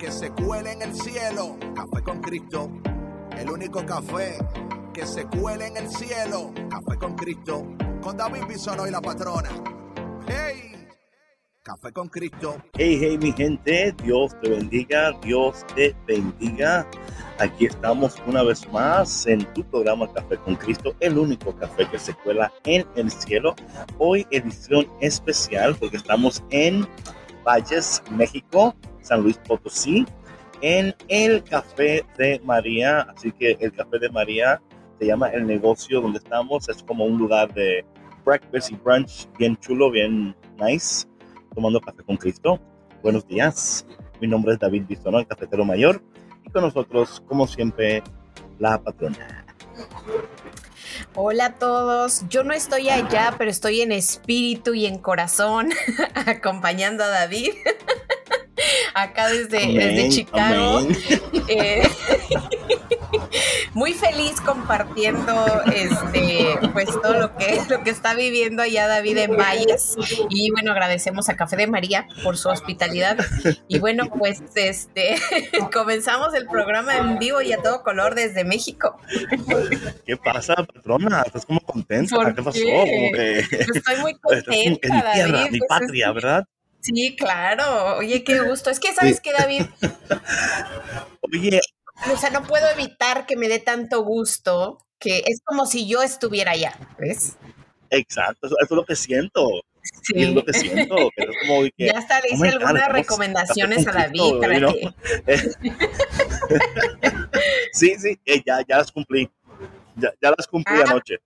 que se cuele en el cielo. Café con Cristo. El único café que se cuele en el cielo. Café con Cristo. Con David Bisonó y la patrona. ¡Hey! Café con Cristo. Hey, hey, mi gente, Dios te bendiga, Dios te bendiga. Aquí estamos una vez más en tu programa Café con Cristo, el único café que se cuela en el cielo. Hoy edición especial porque estamos en Valles, México, San Luis Potosí, en el Café de María. Así que el Café de María se llama el negocio donde estamos. Es como un lugar de breakfast y brunch bien chulo, bien nice, tomando café con Cristo. Buenos días. Mi nombre es David Bisono, el cafetero mayor. Y con nosotros, como siempre, la patrona. Hola a todos, yo no estoy allá, pero estoy en espíritu y en corazón acompañando a David. Acá desde, Amén, desde Chicago. Eh, muy feliz compartiendo este pues todo lo que lo que está viviendo allá David en Valles y bueno agradecemos a Café de María por su hospitalidad y bueno pues este comenzamos el programa en vivo y a todo color desde México ¿Qué pasa, patrona? ¿Estás como contenta? ¿Por ¿Qué pasó? Como que... estoy muy que mi contenta tierra, David mi pues, patria, ¿verdad? Sí claro oye qué gusto es que sabes Sí. que David Oye, o sea no puedo evitar que me dé tanto gusto que es como si yo estuviera allá ¿ves? exacto, eso, eso es lo que siento. Y es lo que siento. Que es como que, Ya hasta le oh hice God, algunas recomendaciones a David para que sí, sí, eh, ya, ya las cumplí. Ya, ya las cumplí Ah. anoche.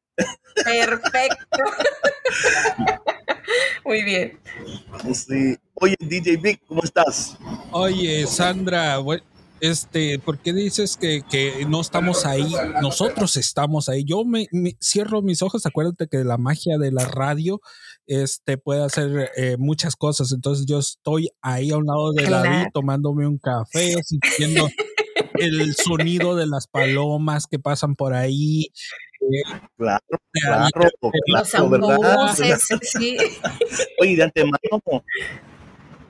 Perfecto. Muy bien. Sí. Oye, DJ Big, ¿cómo estás? Oye, Sandra, este, ¿por qué dices que, que no estamos ahí? Nosotros estamos ahí. Yo me, me- cierro mis ojos, acuérdate que la magia de la radio este, puede hacer eh, muchas cosas. Entonces yo estoy ahí a un lado de Claro. David tomándome un café, sintiendo el sonido de las palomas que pasan por ahí. Claro, claro, claro, ¿verdad? sí. Oye, de antemano,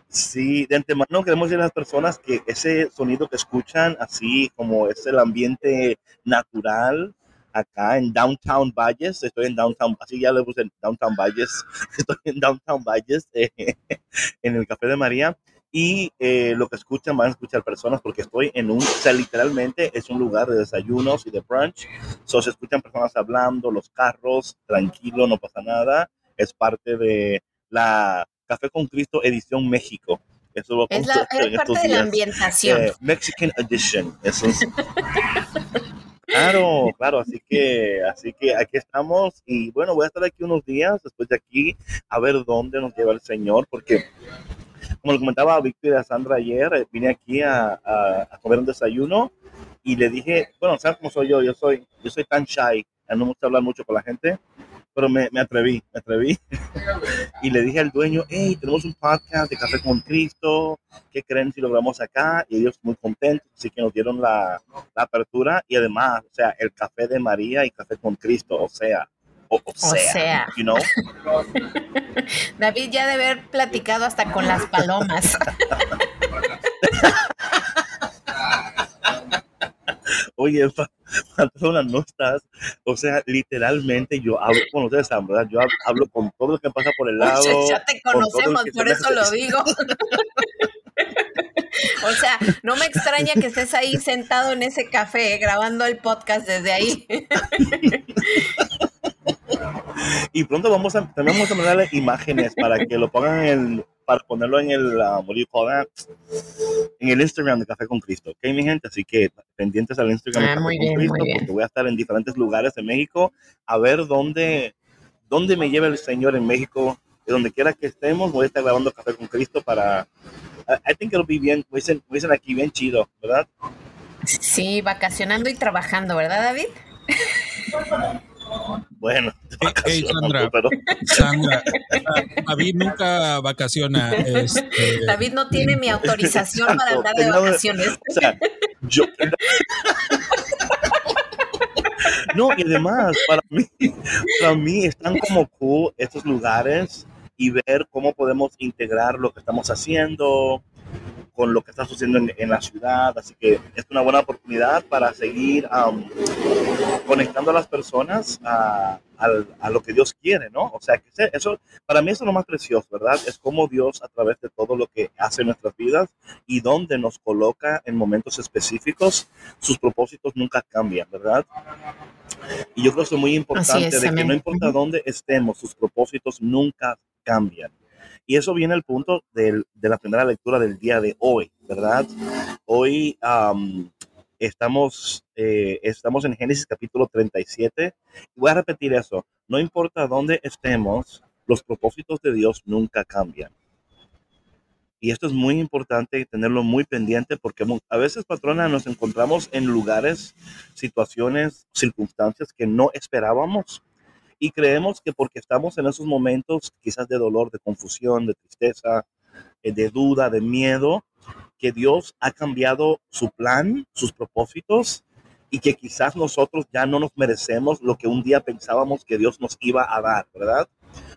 sí, de antemano queremos decir a las personas que ese sonido que escuchan, así como es el ambiente natural acá en Downtown Valles, estoy en Downtown, así ya le puse en Downtown Valles, estoy en Downtown Valles, eh, en el Café de María, y eh, lo que escuchan van a escuchar personas porque estoy en un, o sea, literalmente es un lugar de desayunos y de brunch, so, se escuchan personas hablando, los carros, tranquilo, no pasa nada, es parte de la Café con Cristo edición México. Eso lo Es, la, es parte de la ambientación. Eh, Mexican Edition. Eso es. Claro, claro, así que, así que aquí estamos y bueno, voy a estar aquí unos días después de aquí a ver dónde nos lleva el Señor, porque como lo comentaba Víctor y a Sandra ayer, eh, vine aquí a, a- a comer un desayuno y le dije, bueno, ¿sabes cómo soy yo? Yo soy, yo soy tan shy, no me gusta hablar mucho con la gente, pero me, me atreví, me atreví y le dije al dueño, hey, tenemos un podcast de Café con Cristo, ¿qué creen si lo grabamos acá? Y ellos muy contentos, así que nos dieron la, la apertura y además, o sea, el café de María y café con Cristo, o sea, o, o sea, sea. you know? David ya de haber platicado hasta con las palomas. Oye, pa- patrona, no estás, o sea, literalmente yo hablo con ustedes, ¿verdad? Yo hab- hablo con todo lo que pasa por el lado. Oye, ya te con conocemos, se por eso lo digo. O sea, no me extraña que estés ahí sentado en ese café grabando el podcast desde ahí. Y pronto vamos a, también vamos a mandarle imágenes para que lo pongan en el, para ponerlo en el, uh, en el Instagram de Café con Cristo, ¿ok, mi gente? Así que pendientes al Instagram de Ah, Café muy con bien, Cristo, muy bien. porque voy a estar en diferentes lugares de México a ver dónde, dónde me lleva el Señor en México de donde quiera que estemos, voy a estar grabando Café con Cristo para... I think it'll be bien, voy a aquí bien chido, ¿verdad? Sí, vacacionando y trabajando, ¿verdad, David? Bueno, Sandra, Sandra, David nunca vacaciona. Este, David no tiene mi autorización para andar de vacaciones. O sea, yo. No, y además, para mí, para mí están como cool estos lugares y ver cómo podemos integrar lo que estamos haciendo, con lo que está sucediendo en, la ciudad. Así que es una buena oportunidad para seguir conectando a las personas a, lo que Dios quiere, ¿no? O sea, que eso, para mí eso es lo más precioso, ¿verdad? Es como Dios a través de todo lo que hace en nuestras vidas y donde nos coloca en momentos específicos, sus propósitos nunca cambian, ¿verdad? Y yo creo que es muy importante de que no importa dónde estemos, sus propósitos nunca cambian. Y eso viene al punto de la primera lectura del día de hoy, ¿verdad? Hoy estamos, eh, estamos en Génesis capítulo 37. voy a repetir eso. No importa dónde estemos, los propósitos de Dios nunca cambian. Y esto es muy importante tenerlo muy pendiente porque a veces, patrona, nos encontramos en lugares, situaciones, circunstancias que no esperábamos y creemos que porque estamos en esos momentos quizás de dolor, de confusión, de tristeza, eh, de duda, de miedo, que Dios ha cambiado su plan, sus propósitos y que quizás nosotros ya no nos merecemos lo que un día pensábamos que Dios nos iba a dar, ¿verdad?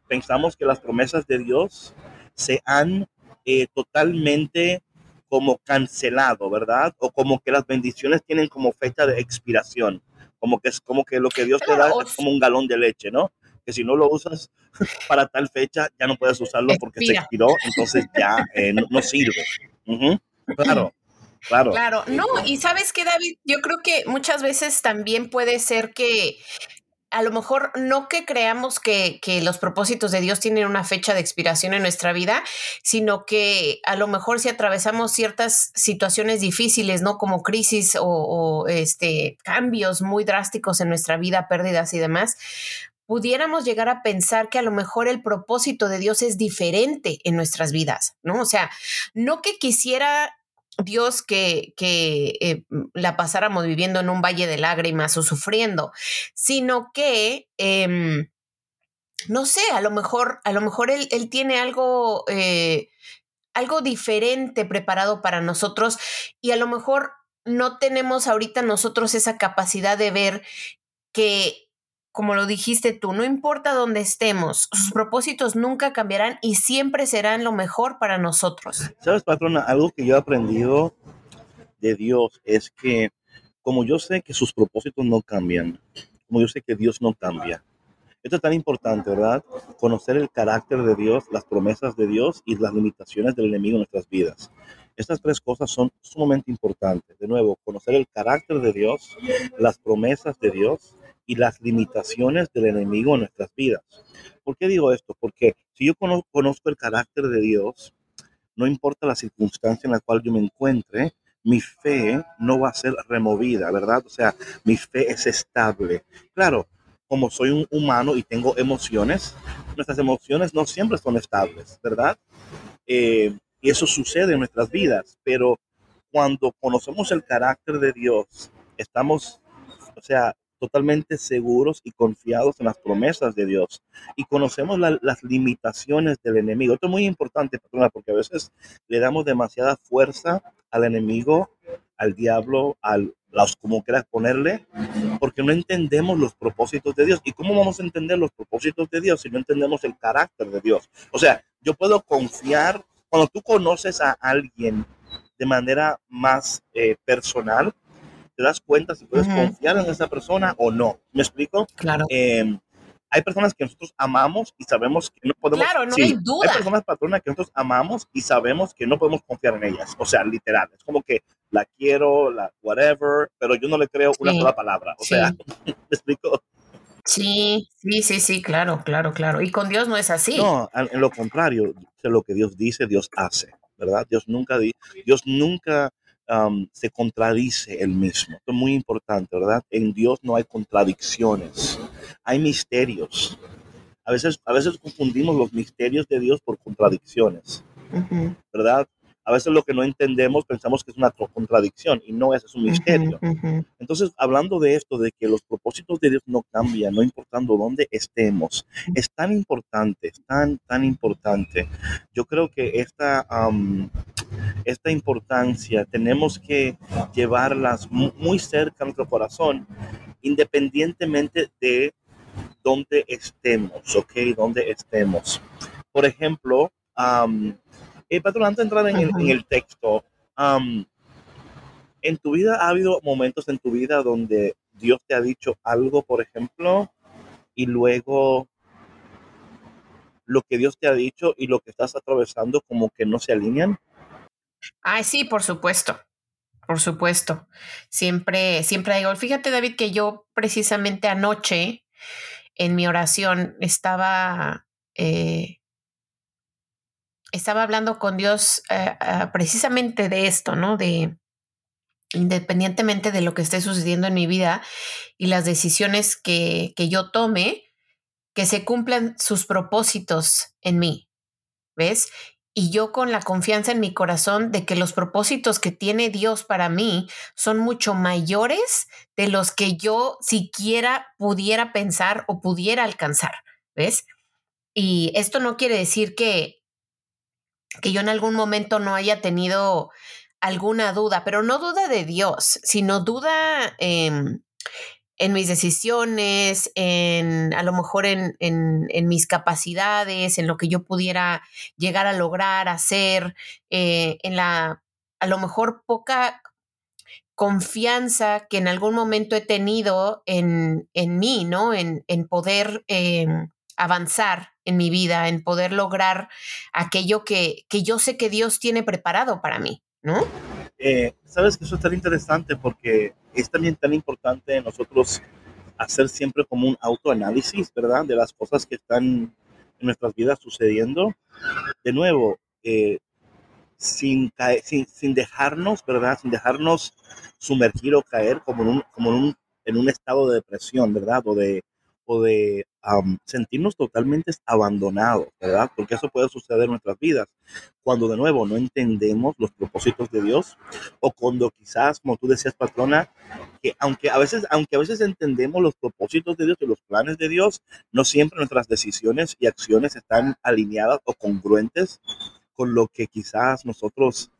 Pensamos que las promesas de Dios se han eh, totalmente como cancelado, ¿verdad? O como que las bendiciones tienen como fecha de expiración como que es como que lo que Dios te da es como un galón de leche, ¿no? Que si no lo usas para tal fecha, ya no puedes usarlo porque se expiró, entonces ya eh, no, sirve. Claro. Claro. Claro, no, y sabes que David, yo creo que muchas veces también puede ser que a lo mejor no que creamos que, los propósitos de Dios tienen una fecha de expiración en nuestra vida, sino que a lo mejor si atravesamos ciertas situaciones difíciles, ¿no? Como crisis o, o este, cambios muy drásticos en nuestra vida, pérdidas y demás, pudiéramos llegar a pensar que a lo mejor el propósito de Dios es diferente en nuestras vidas, ¿no? O sea, no que quisiera Dios que, que eh, la pasáramos viviendo en un valle de lágrimas o sufriendo, sino que, em, no sé, a lo mejor, a lo mejor él, él tiene algo, eh, algo diferente preparado para nosotros y a lo mejor no tenemos ahorita nosotros esa capacidad de ver que como lo dijiste tú, no importa dónde estemos, sus propósitos nunca cambiarán y siempre serán lo mejor para nosotros. Sabes, patrona, algo que yo he aprendido de Dios es que como yo sé que sus propósitos no cambian, como yo sé que Dios no cambia, esto es tan importante, ¿verdad? Conocer el carácter de Dios, las promesas de Dios y las limitaciones del enemigo en nuestras vidas. Estas tres cosas son sumamente importantes. De nuevo, conocer el carácter de Dios, las promesas de Dios y las limitaciones del enemigo en nuestras vidas. ¿Por qué digo esto? Porque si yo conozco el carácter de Dios, no importa la circunstancia en la cual yo me encuentre, mi fe no va a ser removida, ¿verdad? O sea, mi fe es estable. Claro, como soy un humano y tengo emociones, nuestras emociones no siempre son estables, ¿verdad? Eh, y eso sucede en nuestras vidas, pero cuando conocemos el carácter de Dios, estamos, o sea, totalmente seguros y confiados en las promesas de Dios y conocemos las limitaciones del enemigo. Esto es muy importante, porque a veces le damos demasiada fuerza al enemigo, al diablo, al los como quieras ponerle, porque no entendemos los propósitos de Dios. ¿Y cómo vamos a entender los propósitos de Dios si no entendemos el carácter de Dios? O sea, yo puedo confiar, cuando tú conoces a alguien de manera más eh, personal, te das cuenta si puedes confiar en esa persona o no. ¿Me explico? Claro. Em, hay personas que nosotros amamos y sabemos que no podemos. Claro, no hay duda. Hay personas patronas que nosotros amamos y sabemos que no podemos confiar en ellas. O sea, literal. Es como que la quiero, la whatever, pero yo no le creo una sola palabra. O sea, ¿me explico? Sí, sí, sí, sí, claro, claro, claro. Y con Dios no es así. No, en lo contrario, lo que Dios dice, Dios hace, ¿verdad? Dios nunca, Dios nunca se contradice el mismo. Esto es muy importante, ¿verdad? En Dios no hay contradicciones, hay misterios. a veces, a veces confundimos los misterios de Dios por contradicciones, ¿verdad? A veces lo que no entendemos pensamos que es una contradicción y no, ese es un misterio. Entonces, hablando de esto, de que los propósitos de Dios no cambian, no importando dónde estemos, es tan importante, tan, tan importante. Yo creo que esta, esta importancia tenemos que llevarlas muy cerca a nuestro corazón, independientemente de dónde estemos, ¿ok? Dónde estemos. Por ejemplo, eh, Patrón, antes de entrar en el, texto, ¿en tu vida ha habido momentos en tu vida donde Dios te ha dicho algo, por ejemplo, y luego lo que Dios te ha dicho y lo que estás atravesando como que no se alinean? Ay, sí, por supuesto. Por supuesto. Siempre, siempre digo, fíjate, David, que yo precisamente anoche en mi oración estaba eh, estaba hablando con Dios eh, ah, precisamente de esto, ¿no? De independientemente de lo que esté sucediendo en mi vida y las decisiones que, que yo tome, que se cumplan sus propósitos en mí, ¿ves? Y yo con la confianza en mi corazón de que los propósitos que tiene Dios para mí son mucho mayores de los que yo siquiera pudiera pensar o pudiera alcanzar, ¿ves? Y esto no quiere decir que que yo en algún momento no haya tenido alguna duda, pero no duda de Dios, sino duda en mis decisiones, en a lo mejor en, en, mis capacidades, en lo que yo pudiera llegar a lograr, hacer, eh, en la a lo mejor poca confianza que en algún momento he tenido en, en mí, ¿no? En, en poder em, avanzar en mi vida, en poder lograr aquello que, que yo sé que Dios tiene preparado para mí, ¿no? Eh, Sabes que eso es tan interesante porque es también tan importante nosotros hacer siempre como un autoanálisis, ¿verdad? De las cosas que están en nuestras vidas sucediendo. De nuevo, eh, sin, sin, sin, dejarnos, ¿verdad? Sin dejarnos sumergir o caer como en un, como en un, en un estado de depresión, ¿verdad? O de, o de sentirnos totalmente abandonados, ¿verdad? Porque eso puede suceder en nuestras vidas. Cuando de nuevo no entendemos los propósitos de Dios o cuando quizás, como tú decías, patrona, que aunque a veces, aunque a veces entendemos los propósitos de Dios y los planes de Dios, no siempre nuestras decisiones y acciones están alineadas o congruentes con lo que quizás nosotros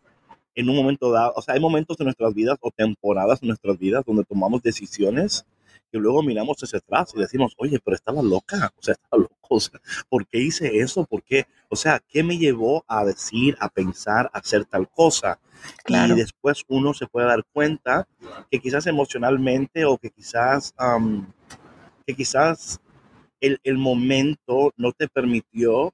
en un momento dado, o sea, hay momentos de nuestras vidas o temporadas en nuestras vidas donde tomamos decisiones que luego miramos hacia atrás y decimos, oye, pero estaba loca, o sea, estaba loco, o sea, ¿por qué hice eso? ¿Por qué? O sea, ¿qué me llevó a decir, a pensar, a hacer tal cosa? Y después uno se puede dar cuenta que quizás emocionalmente o que quizás, que quizás el, el, momento no te permitió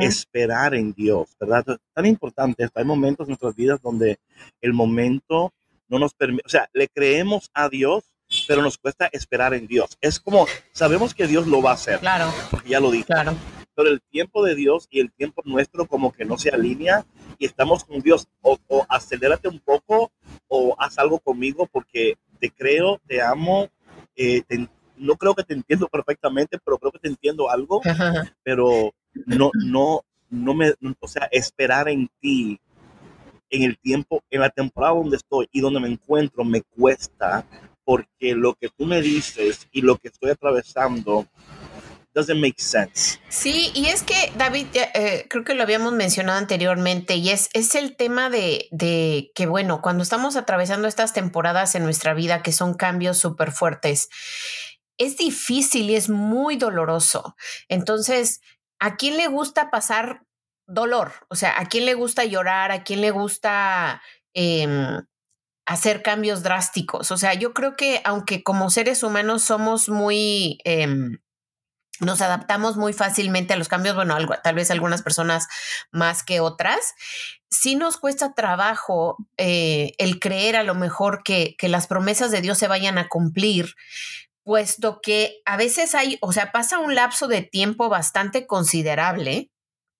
esperar en Dios, ¿verdad? Tan importante Hay momentos en nuestras vidas donde el momento no nos permite, o sea, le creemos a Dios, pero nos cuesta esperar en Dios. Es como, sabemos que Dios lo va a hacer. Claro. Porque ya lo dije. Claro. Pero el tiempo de Dios y el tiempo nuestro como que no se alinea y estamos con Dios. O, acelérate un poco o haz algo conmigo porque te creo, te amo, eh, no creo que te entiendo perfectamente, pero creo que te entiendo algo, pero no, no, no me, o sea, esperar en ti en el tiempo, en la temporada donde estoy y donde me encuentro, me cuesta porque lo que tú me dices y lo que estoy atravesando doesn't make sense. Sí, y es que David, eh, creo que lo habíamos mencionado anteriormente, y es, es el tema de, de, que, bueno, cuando estamos atravesando estas temporadas en nuestra vida, que son cambios súper fuertes, es difícil y es muy doloroso. Entonces, ¿a quién le gusta pasar dolor? O sea, ¿a quién le gusta llorar? ¿A quién le gusta... Eh, hacer cambios drásticos. O sea, yo creo que aunque como seres humanos somos muy... Em, nos adaptamos muy fácilmente a los cambios, bueno, algo, tal vez algunas personas más que otras, sí nos cuesta trabajo eh, el creer a lo mejor que, que las promesas de Dios se vayan a cumplir, puesto que a veces hay, o sea, pasa un lapso de tiempo bastante considerable,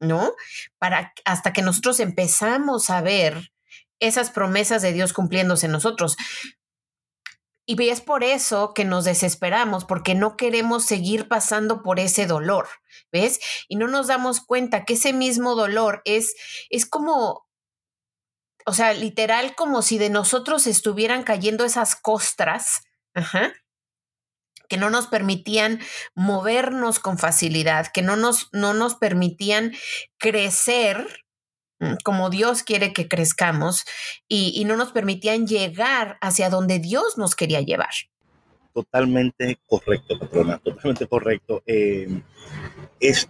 ¿no? Para hasta que nosotros empezamos a ver esas promesas de Dios cumpliéndose en nosotros. y es por eso que nos desesperamos, porque no queremos seguir pasando por ese dolor, ¿ves? Y no nos damos cuenta que ese mismo dolor es, es como, o sea, literal como si de nosotros estuvieran cayendo esas costras, que no nos permitían movernos con facilidad, que no nos, no nos permitían crecer como Dios quiere que crezcamos y, no nos permitían llegar hacia donde Dios nos quería llevar. Totalmente correcto, patrona, totalmente correcto. Eh, es,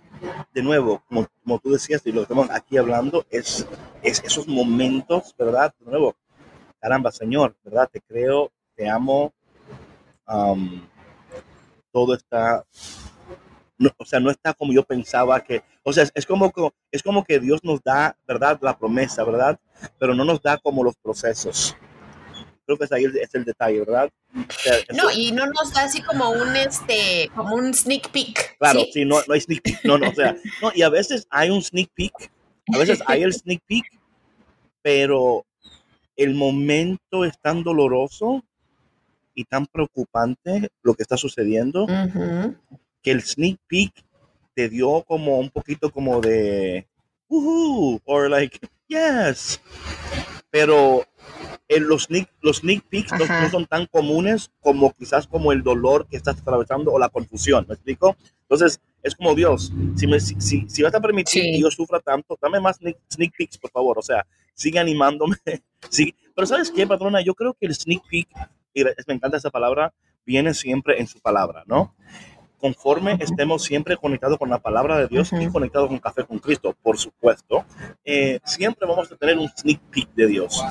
de nuevo, como, tú decías y lo que estamos aquí hablando, es esos momentos, ¿verdad? De nuevo, caramba, Señor, ¿verdad? Te creo, te amo, todo está o sea, no está como yo pensaba que, o sea, es como, es como que Dios nos da, ¿verdad? La promesa, ¿verdad? Pero no nos da como los procesos. Creo que es ahí el, es el detalle, ¿verdad? no, y no nos da así como un, este, como un sneak peek. Claro, sí, no, no hay sneak peek, no, no, o sea, no, y a veces hay un sneak peek, a veces hay el sneak peek, pero el momento es tan doloroso y tan preocupante lo que está sucediendo que el sneak peek te dio como un poquito como de uh or like yes pero en los sneak los sneak peeks no, son tan comunes como quizás como el dolor que estás atravesando o la confusión me explico entonces es como Dios si me si, si, vas a permitir que yo sufra tanto dame más sneak, sneak peeks por favor o sea sigue animándome sí pero sabes qué patrona yo creo que el sneak peek y me encanta esa palabra viene siempre en su palabra no conforme estemos siempre conectados con la palabra de Dios y conectados con Café con Cristo, por supuesto, eh, siempre vamos a tener un sneak peek de Dios.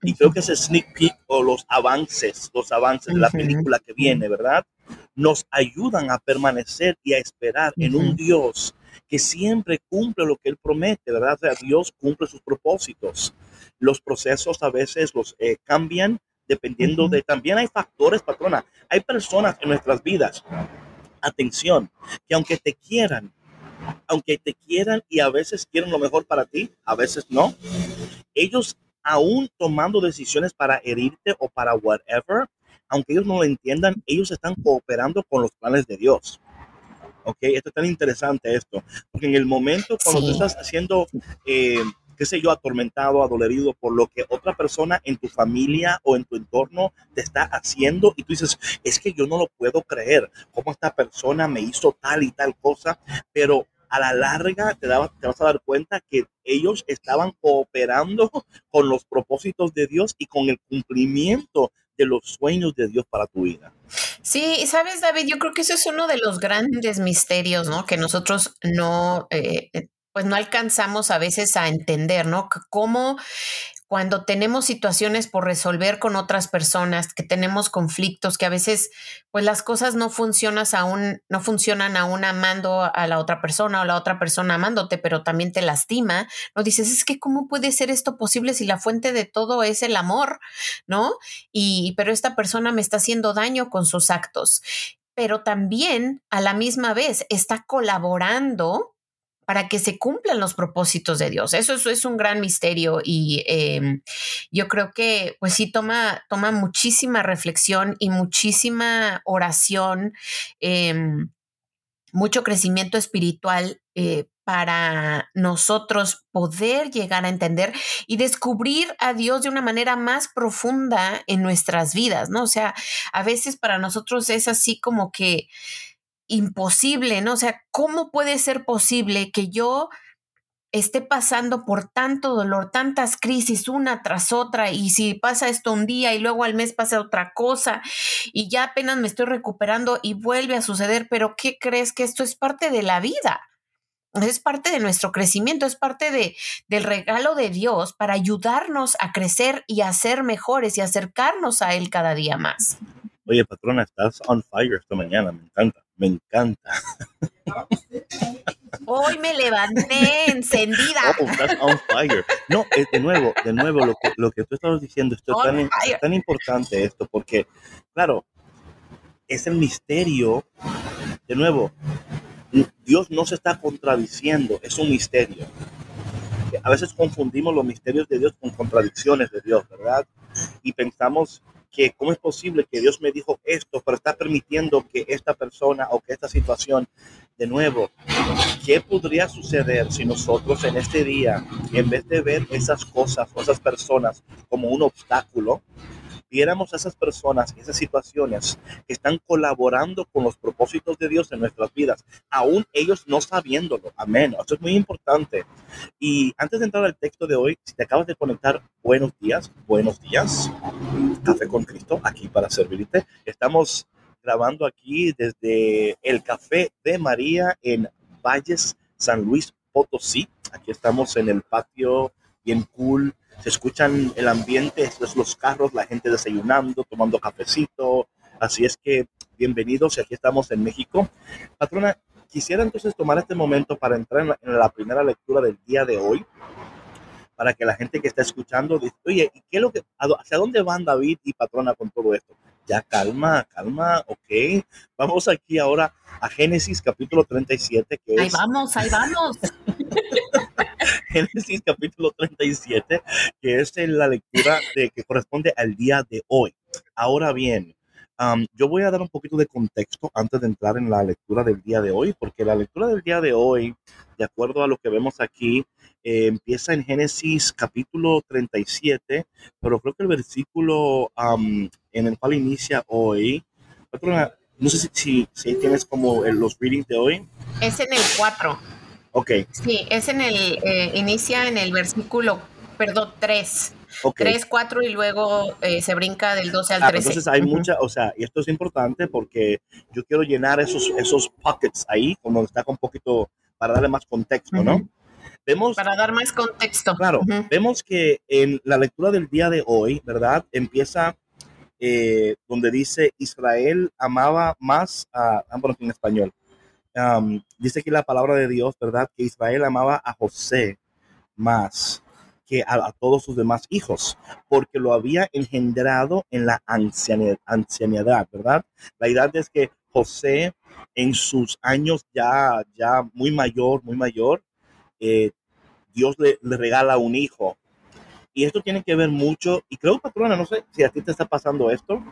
Y creo que ese sneak peek o los avances, los avances de la película que viene, ¿verdad? Nos ayudan a permanecer y a esperar en un Dios que siempre cumple lo que Él promete, ¿verdad? O sea, Dios cumple sus propósitos. Los procesos a veces los eh, cambian dependiendo de, también hay factores, patrona, hay personas en nuestras vidas atención, que aunque te quieran, aunque te quieran y a veces quieren lo mejor para ti, a veces no, ellos aún tomando decisiones para herirte o para whatever, aunque ellos no lo entiendan, ellos están cooperando con los planes de Dios. Ok, esto es tan interesante esto, porque en el momento cuando tú estás haciendo eh, qué sé yo, atormentado, adolerido por lo que otra persona en tu familia o en tu entorno te está haciendo y tú dices, es que yo no lo puedo creer, cómo esta persona me hizo tal y tal cosa, pero a la larga te, te vas a dar cuenta que ellos estaban cooperando con los propósitos de Dios y con el cumplimiento de los sueños de Dios para tu vida. Sí, sabes, David, yo creo que eso es uno de los grandes misterios, ¿no? Que nosotros no eh, pues no alcanzamos a veces a entender, ¿no? Cómo cuando tenemos situaciones por resolver con otras personas, que tenemos conflictos, que a veces pues las cosas no funcionan aún, no funcionan aún amando a la otra persona o la otra persona amándote, pero también te lastima, ¿no? Dices, es que cómo puede ser esto posible si la fuente de todo es el amor, ¿no? Y pero esta persona me está haciendo daño con sus actos pero también a la misma vez está colaborando para que se cumplan los propósitos de Dios. Eso, es un gran misterio y em, yo creo que pues sí toma, toma muchísima reflexión y muchísima oración, em, mucho crecimiento espiritual. Eh, para nosotros poder llegar a entender y descubrir a Dios de una manera más profunda en nuestras vidas, ¿no? O sea, a veces para nosotros es así como que imposible, ¿no? O sea, ¿cómo puede ser posible que yo esté pasando por tanto dolor, tantas crisis una tras otra y si pasa esto un día y luego al mes pasa otra cosa y ya apenas me estoy recuperando y vuelve a suceder, pero ¿qué crees que esto es parte de la vida? Es parte de nuestro crecimiento, es parte de, del regalo de Dios para ayudarnos a crecer y a ser mejores y acercarnos a Él cada día más. Oye, patrona, estás on fire esta mañana, me encanta me encanta. Hoy me levanté encendida. Oh, that's on fire. No, eh, de nuevo, de nuevo, lo que, lo que tú estabas diciendo, esto es tan, tan, importante esto, porque, claro, es el misterio, de nuevo, Dios no se está contradiciendo, es un misterio. A veces confundimos los misterios de Dios con contradicciones de Dios, ¿verdad? Y pensamos que cómo es posible que Dios me dijo esto, pero está permitiendo que esta persona o que esta situación, de nuevo, ¿qué podría suceder si nosotros en este día, en vez de ver esas cosas o esas personas como un obstáculo, viéramos a esas personas, esas situaciones que están colaborando con los propósitos de Dios en nuestras vidas, aún ellos no sabiéndolo. Amén. Esto es muy importante. Y antes de entrar al texto de hoy, si te acabas de conectar, buenos días, buenos días. Café con Cristo, aquí para servirte. Estamos grabando aquí desde el Café de María en Valles, San Luis Potosí. Aquí estamos en el patio bien cool se escuchan el ambiente, es los carros, la gente desayunando, tomando cafecito. Así es que bienvenidos y aquí estamos en México. Patrona, quisiera entonces tomar este momento para entrar en la, primera lectura del día de hoy, para que la gente que está escuchando diga, oye, ¿y qué es lo que, hacia dónde van David y Patrona con todo esto? Ya calma, calma, ok. Vamos aquí ahora a Génesis capítulo 37, que es... Ahí vamos, ahí vamos. Génesis capítulo 37, que es la lectura de, que corresponde al día de hoy. Ahora bien, yo voy a dar un poquito de contexto antes de entrar en la lectura del día de hoy, porque la lectura del día de hoy, de acuerdo a lo que vemos aquí, eh, empieza en Génesis capítulo 37, pero creo que el versículo en el cual inicia hoy, no sé si, si, tienes como los readings de hoy. Es en el 4. Ok. Sí, es en el, eh, inicia en el versículo, perdón, 3. 3, 4 y luego eh, se brinca del 12 al 13. Ah, entonces hay mucha, o sea, y esto es importante porque yo quiero llenar esos, esos pockets ahí, como está con un poquito, para darle más contexto, ¿no? Vemos, para dar más contexto. Claro, vemos que en la lectura del día de hoy, ¿verdad? Empieza eh, donde dice Israel amaba más a, ah, bueno, en español, dice aquí la palabra de Dios, ¿verdad? Que Israel amaba a José más que a, todos sus demás hijos, porque lo había engendrado en la ancianidad, ¿verdad? La idea es que José en sus años ya, ya muy mayor, muy mayor, eh, Dios le, le, regala un hijo. Y esto tiene que ver mucho, y creo, patrona, no sé si a ti te está pasando esto,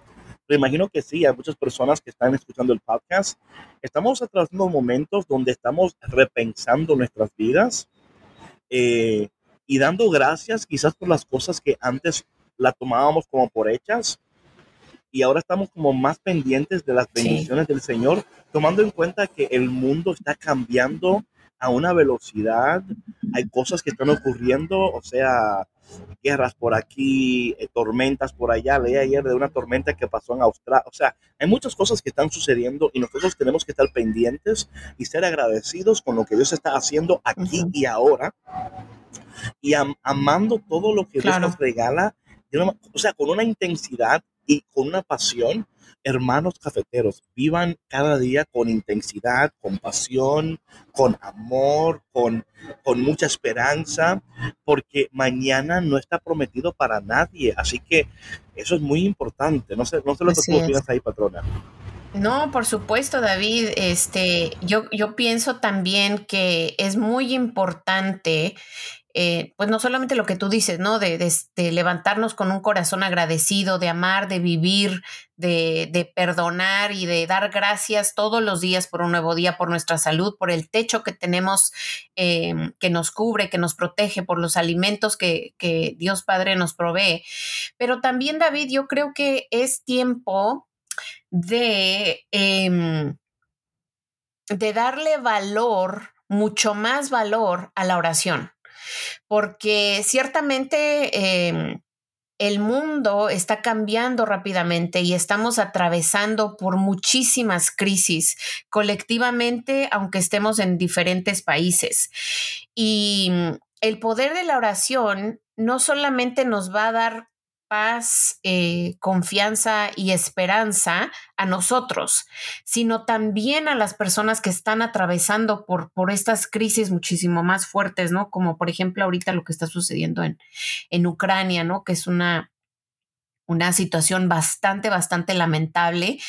me imagino que sí, hay muchas personas que están escuchando el podcast. Estamos atravesando momentos donde estamos repensando nuestras vidas eh, y dando gracias quizás por las cosas que antes la tomábamos como por hechas y ahora estamos como más pendientes de las bendiciones del Señor, tomando en cuenta que el mundo está cambiando a una velocidad, hay cosas que están ocurriendo, o sea, guerras por aquí, eh, tormentas por allá. Leí ayer de una tormenta que pasó en Australia. O sea, hay muchas cosas que están sucediendo y nosotros tenemos que estar pendientes y ser agradecidos con lo que Dios está haciendo aquí y ahora y amando todo lo que Dios nos regala, o sea, con una intensidad y con una pasión hermanos cafeteros, vivan cada día con intensidad, con pasión, con amor, con, con mucha esperanza, porque mañana no está prometido para nadie. Así que eso es muy importante. No sé, no sé lo que tú opinas ahí, patrona. No, por supuesto, David. Este, yo, yo pienso también que es muy importante eh, pues no solamente lo que tú dices, ¿no? De, levantarnos con un corazón agradecido, de amar, de vivir, de, perdonar y de dar gracias todos los días por un nuevo día, por nuestra salud, por el techo que tenemos em, que nos cubre, que nos protege, por los alimentos que, Dios Padre nos provee. Pero también, David, yo creo que es tiempo de, em, de darle valor, mucho más valor a la oración porque ciertamente em, el mundo está cambiando rápidamente y estamos atravesando por muchísimas crisis colectivamente, aunque estemos en diferentes países. Y mm, el poder de la oración no solamente nos va a dar paz, eh, confianza y esperanza a nosotros, sino también a las personas que están atravesando por, por estas crisis muchísimo más fuertes, ¿no? Como por ejemplo ahorita lo que está sucediendo en, en Ucrania, ¿no? Que es una, una situación bastante, bastante lamentable.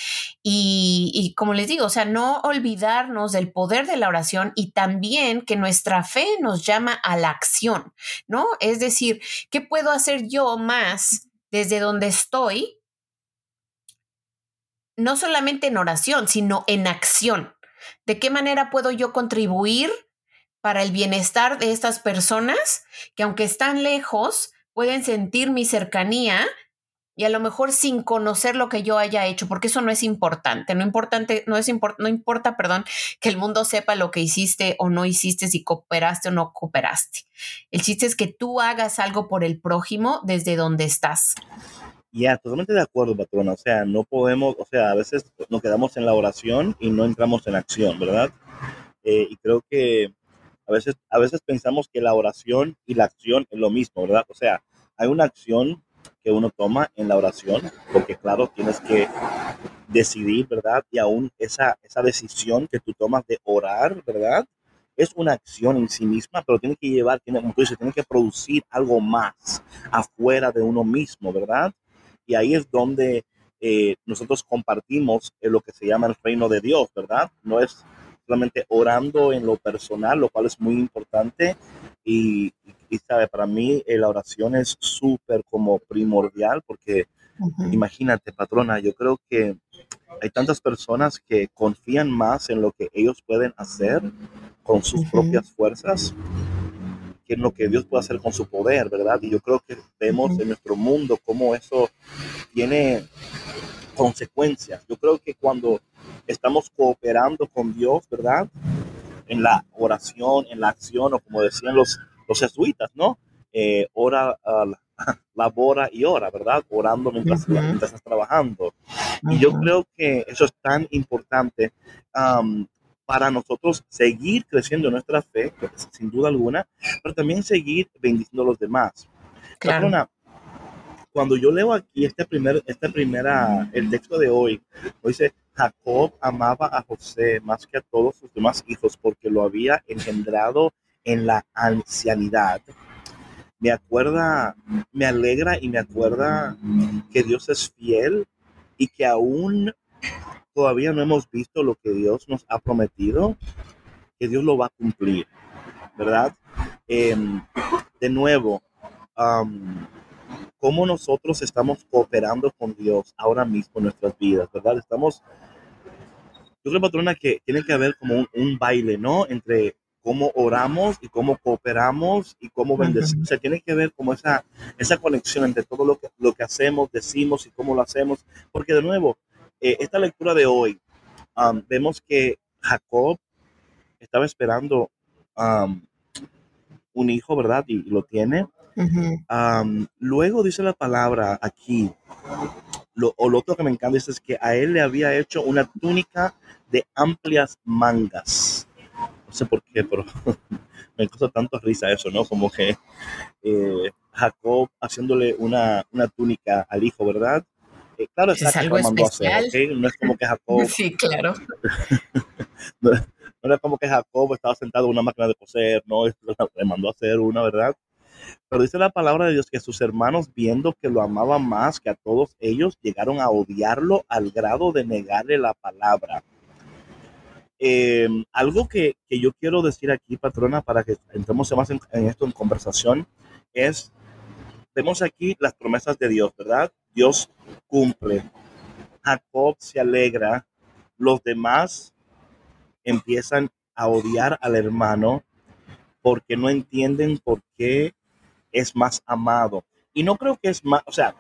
Y, y, como les digo, o sea, no olvidarnos del poder de la oración y también que nuestra fe nos llama a la acción, ¿no? Es decir, ¿qué puedo hacer yo más desde donde estoy, no solamente en oración, sino en acción. ¿De qué manera puedo yo contribuir para el bienestar de estas personas que aunque están lejos, pueden sentir mi cercanía y a lo mejor sin conocer lo que yo haya hecho, porque eso no es importante, no importante, no es no importa, perdón, que el mundo sepa lo que hiciste o no hiciste, si cooperaste o no cooperaste. El chiste es que tú hagas algo por el prójimo desde donde estás. Ya, totalmente de acuerdo, patrona. O sea, no podemos, o sea, a veces nos quedamos en la oración y no entramos en acción, ¿verdad? Eh, y creo que a veces, a veces pensamos que la oración y la acción es lo mismo, ¿verdad? O sea, hay una acción que uno toma en la oración, porque claro, tienes que decidir, ¿verdad? Y aún esa, esa decisión que tú tomas de orar, ¿verdad? Es una acción en sí misma, pero tiene que llevar, tiene, como tú dices, tiene que producir algo más afuera de uno mismo, ¿verdad? Y ahí es donde eh, nosotros compartimos lo que se llama el reino de Dios, ¿verdad? No es solamente orando en lo personal, lo cual es muy importante, y, sabe, para mí eh, la oración es súper como primordial porque imagínate, patrona, yo creo que hay tantas personas que confían más en lo que ellos pueden hacer con sus propias fuerzas que en lo que Dios puede hacer con su poder, ¿verdad? Y yo creo que vemos en nuestro mundo cómo eso tiene consecuencias. Yo creo que cuando estamos cooperando con Dios, ¿verdad? en la oración, en la acción, o como decían los, los jesuitas, ¿no? Eh, ora, uh, labora y ora, ¿verdad? Orando mientras, estás trabajando. Y yo creo que eso es tan importante para nosotros seguir creciendo en nuestra fe, sin duda alguna, pero también seguir bendiciendo a los demás. Claro. Cuando yo leo aquí este primer, esta primera, el texto de hoy, dice, Jacob amaba a José más que a todos sus demás hijos porque lo había engendrado en la ancianidad. Me acuerda, me alegra y me acuerda que Dios es fiel y que aún todavía no hemos visto lo que Dios nos ha prometido, que Dios lo va a cumplir, ¿verdad? Em, de nuevo, cómo nosotros estamos cooperando con Dios ahora mismo en nuestras vidas, ¿verdad? Estamos yo creo, patrona, que tiene que haber como un, baile, ¿no? Entre cómo oramos y cómo cooperamos y cómo bendecimos. O sea, tiene que ver como esa, esa conexión entre todo lo que, lo que hacemos, decimos y cómo lo hacemos. Porque de nuevo, eh, esta lectura de hoy, um, vemos que Jacob estaba esperando um, un hijo, ¿verdad? Y, lo tiene. Um, luego dice la palabra aquí, lo, o lo otro que me encanta es que a él le había hecho una túnica de amplias mangas. No sé por qué, pero me causa tanto risa eso, ¿no? Como que eh, Jacob haciéndole una, una, túnica al hijo, ¿verdad? Eh, claro, es algo especial. No es como que Jacob. Sí, claro. no, no, es como que Jacob estaba sentado en una máquina de coser, no, le mandó a hacer una, ¿verdad? Pero dice la palabra de Dios que sus hermanos, viendo que lo amaban más que a todos ellos, llegaron a odiarlo al grado de negarle la palabra. Em, algo que, yo quiero decir aquí, patrona, para que entremos más en, esto en conversación, es, vemos aquí las promesas de Dios, ¿verdad? Dios cumple. Jacob se alegra, los demás empiezan a odiar al hermano porque no entienden por qué es más amado. Y no creo que es más, o sea,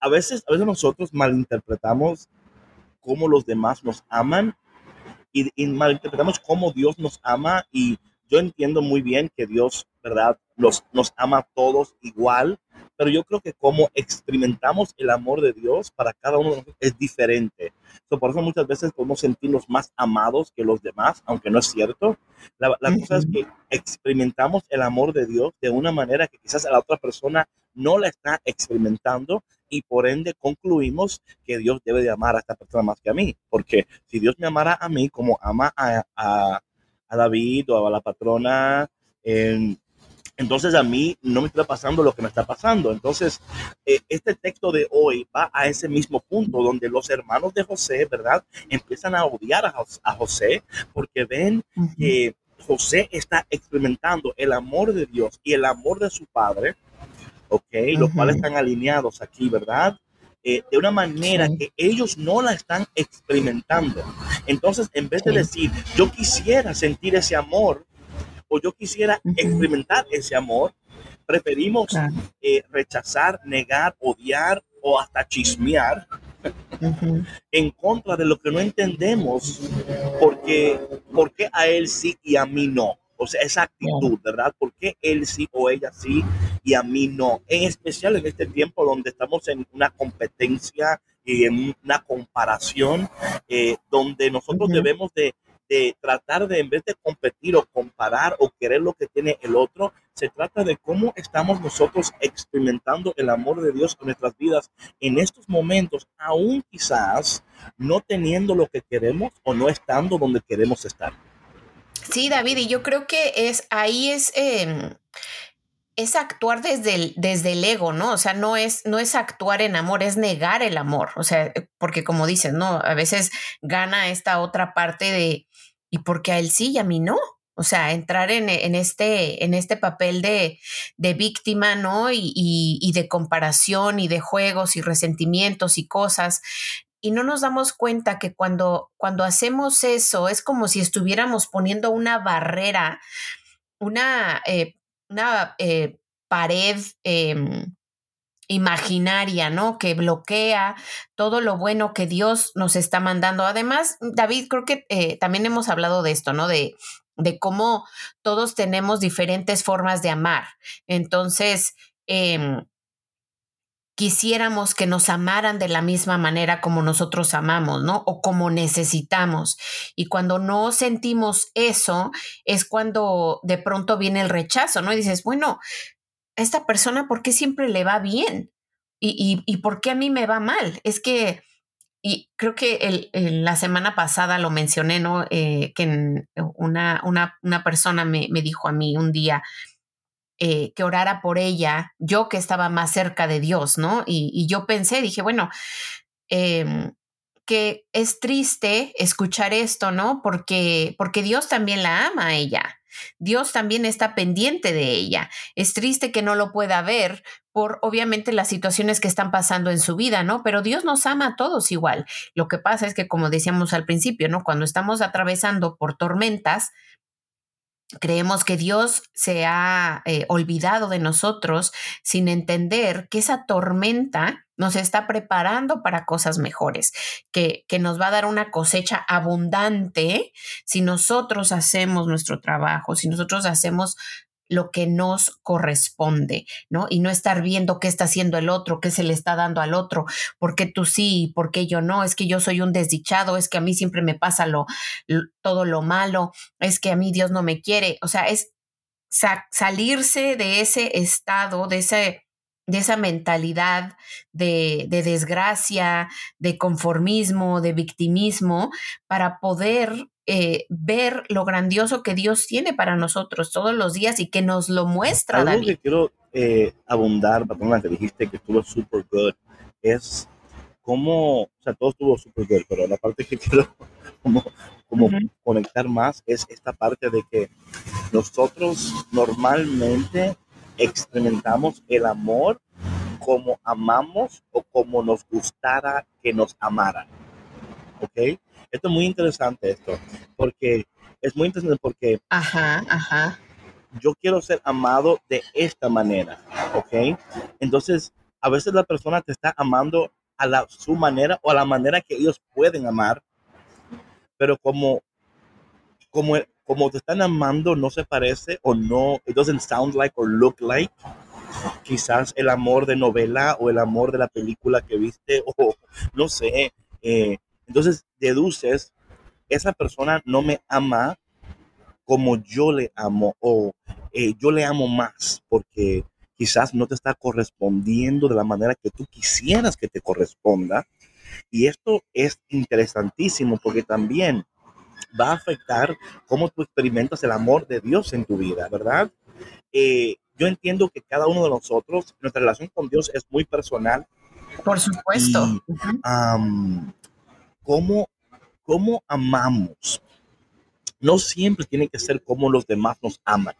a veces, a veces nosotros malinterpretamos cómo los demás nos aman y, malinterpretamos cómo Dios nos ama y yo entiendo muy bien que Dios, ¿verdad? Los, nos ama a todos igual, pero yo creo que como experimentamos el amor de Dios para cada uno de nosotros es diferente. por eso muchas veces podemos sentirnos más amados que los demás, aunque no es cierto. La, cosa es que experimentamos el amor de Dios de una manera que quizás a la otra persona no la está experimentando y por ende concluimos que Dios debe de amar a esta persona más que a mí. Porque si Dios me amara a mí como ama a, a, a David o a la patrona, en entonces a mí no me está pasando lo que me está pasando. Entonces, eh, este texto de hoy va a ese mismo punto donde los hermanos de José, ¿verdad? Empiezan a odiar a, José porque ven que José está experimentando el amor de Dios y el amor de su padre, ¿ok? Los cuales están alineados aquí, ¿verdad? eh, de una manera que ellos no la están experimentando. Entonces, en vez de decir, yo quisiera sentir ese amor o yo quisiera experimentar ese amor, preferimos eh, rechazar, negar, odiar o hasta chismear en contra de lo que no entendemos, porque, porque a él sí y a mí no. O sea, esa actitud, ¿verdad? ¿Por qué él sí o ella sí y a mí no? En especial en este tiempo donde estamos en una competencia y en una comparación, eh, donde nosotros debemos de, de tratar de, en vez de competir o comparar o querer lo que tiene el otro, se trata de cómo estamos nosotros experimentando el amor de Dios en nuestras vidas en estos momentos, aún quizás no teniendo lo que queremos o no estando donde queremos estar. Sí, David, y yo creo que es ahí es, em, es actuar desde el, desde el ego, ¿no? O sea, no es, no es actuar en amor, es negar el amor. O sea, porque como dices, ¿no? A veces gana esta otra parte de, ¿y porque a él sí y a mí no? O sea, entrar en, en este, en este papel de, de víctima, ¿no? Y, y, y, de comparación y de juegos y resentimientos y cosas y no nos damos cuenta que cuando, cuando hacemos eso es como si estuviéramos poniendo una barrera, una, eh, una eh, pared em, imaginaria, ¿no? Que bloquea todo lo bueno que Dios nos está mandando. Además, David, creo que eh, también hemos hablado de esto, ¿no? De, de cómo todos tenemos diferentes formas de amar. Entonces, eh, quisiéramos que nos amaran de la misma manera como nosotros amamos, ¿no? O como necesitamos. Y cuando no sentimos eso, es cuando de pronto viene el rechazo, ¿no? Y dices, bueno, esta persona, ¿por qué siempre le va bien? ¿Y, y, por qué a mí me va mal? Es que, y creo que el, la semana pasada lo mencioné, ¿no? Eh, que una, una, una persona me, me dijo a mí un día, eh, que orara por ella, yo que estaba más cerca de Dios, ¿no? Y, yo pensé, dije, bueno, em, que es triste escuchar esto, ¿no? Porque, porque Dios también la ama a ella. Dios también está pendiente de ella. Es triste que no lo pueda ver por obviamente las situaciones que están pasando en su vida, ¿no? Pero Dios nos ama a todos igual. Lo que pasa es que, como decíamos al principio, ¿no? Cuando estamos atravesando por tormentas, Creemos que Dios se ha eh, olvidado de nosotros sin entender que esa tormenta nos está preparando para cosas mejores, que, que nos va a dar una cosecha abundante si nosotros hacemos nuestro trabajo, si nosotros hacemos lo que nos corresponde, ¿no? Y no estar viendo qué está haciendo el otro, qué se le está dando al otro, por qué tú sí, por qué yo no, es que yo soy un desdichado, es que a mí siempre me pasa lo, todo lo malo, es que a mí Dios no me quiere, o sea, es salirse de ese estado, de ese de esa mentalidad de, de, desgracia, de conformismo, de victimismo, para poder eh, ver lo grandioso que Dios tiene para nosotros todos los días y que nos lo muestra. Algo que quiero eh, abundar, patrona, que dijiste que estuvo super good, es cómo, o sea, todo estuvo super good, pero la parte que quiero como, como conectar más es esta parte de que nosotros normalmente experimentamos el amor como amamos o como nos gustara que nos amaran. ¿Ok? Esto es muy interesante esto, porque es muy interesante porque ajá, ajá. yo quiero ser amado de esta manera, ¿ok? Entonces, a veces la persona te está amando a la, su manera o a la manera que ellos pueden amar, pero como, como, como te están amando no se parece o no, it doesn't sound like or look like, quizás el amor de novela o el amor de la película que viste o no sé, eh, entonces deduces, esa persona no me ama como yo le amo o eh, yo le amo más porque quizás no te está correspondiendo de la manera que tú quisieras que te corresponda. Y esto es interesantísimo porque también va a afectar cómo tú experimentas el amor de Dios en tu vida, ¿verdad? Eh, yo entiendo que cada uno de nosotros, nuestra relación con Dios es muy personal. Por supuesto cómo, cómo amamos. No siempre tiene que ser como los demás nos aman.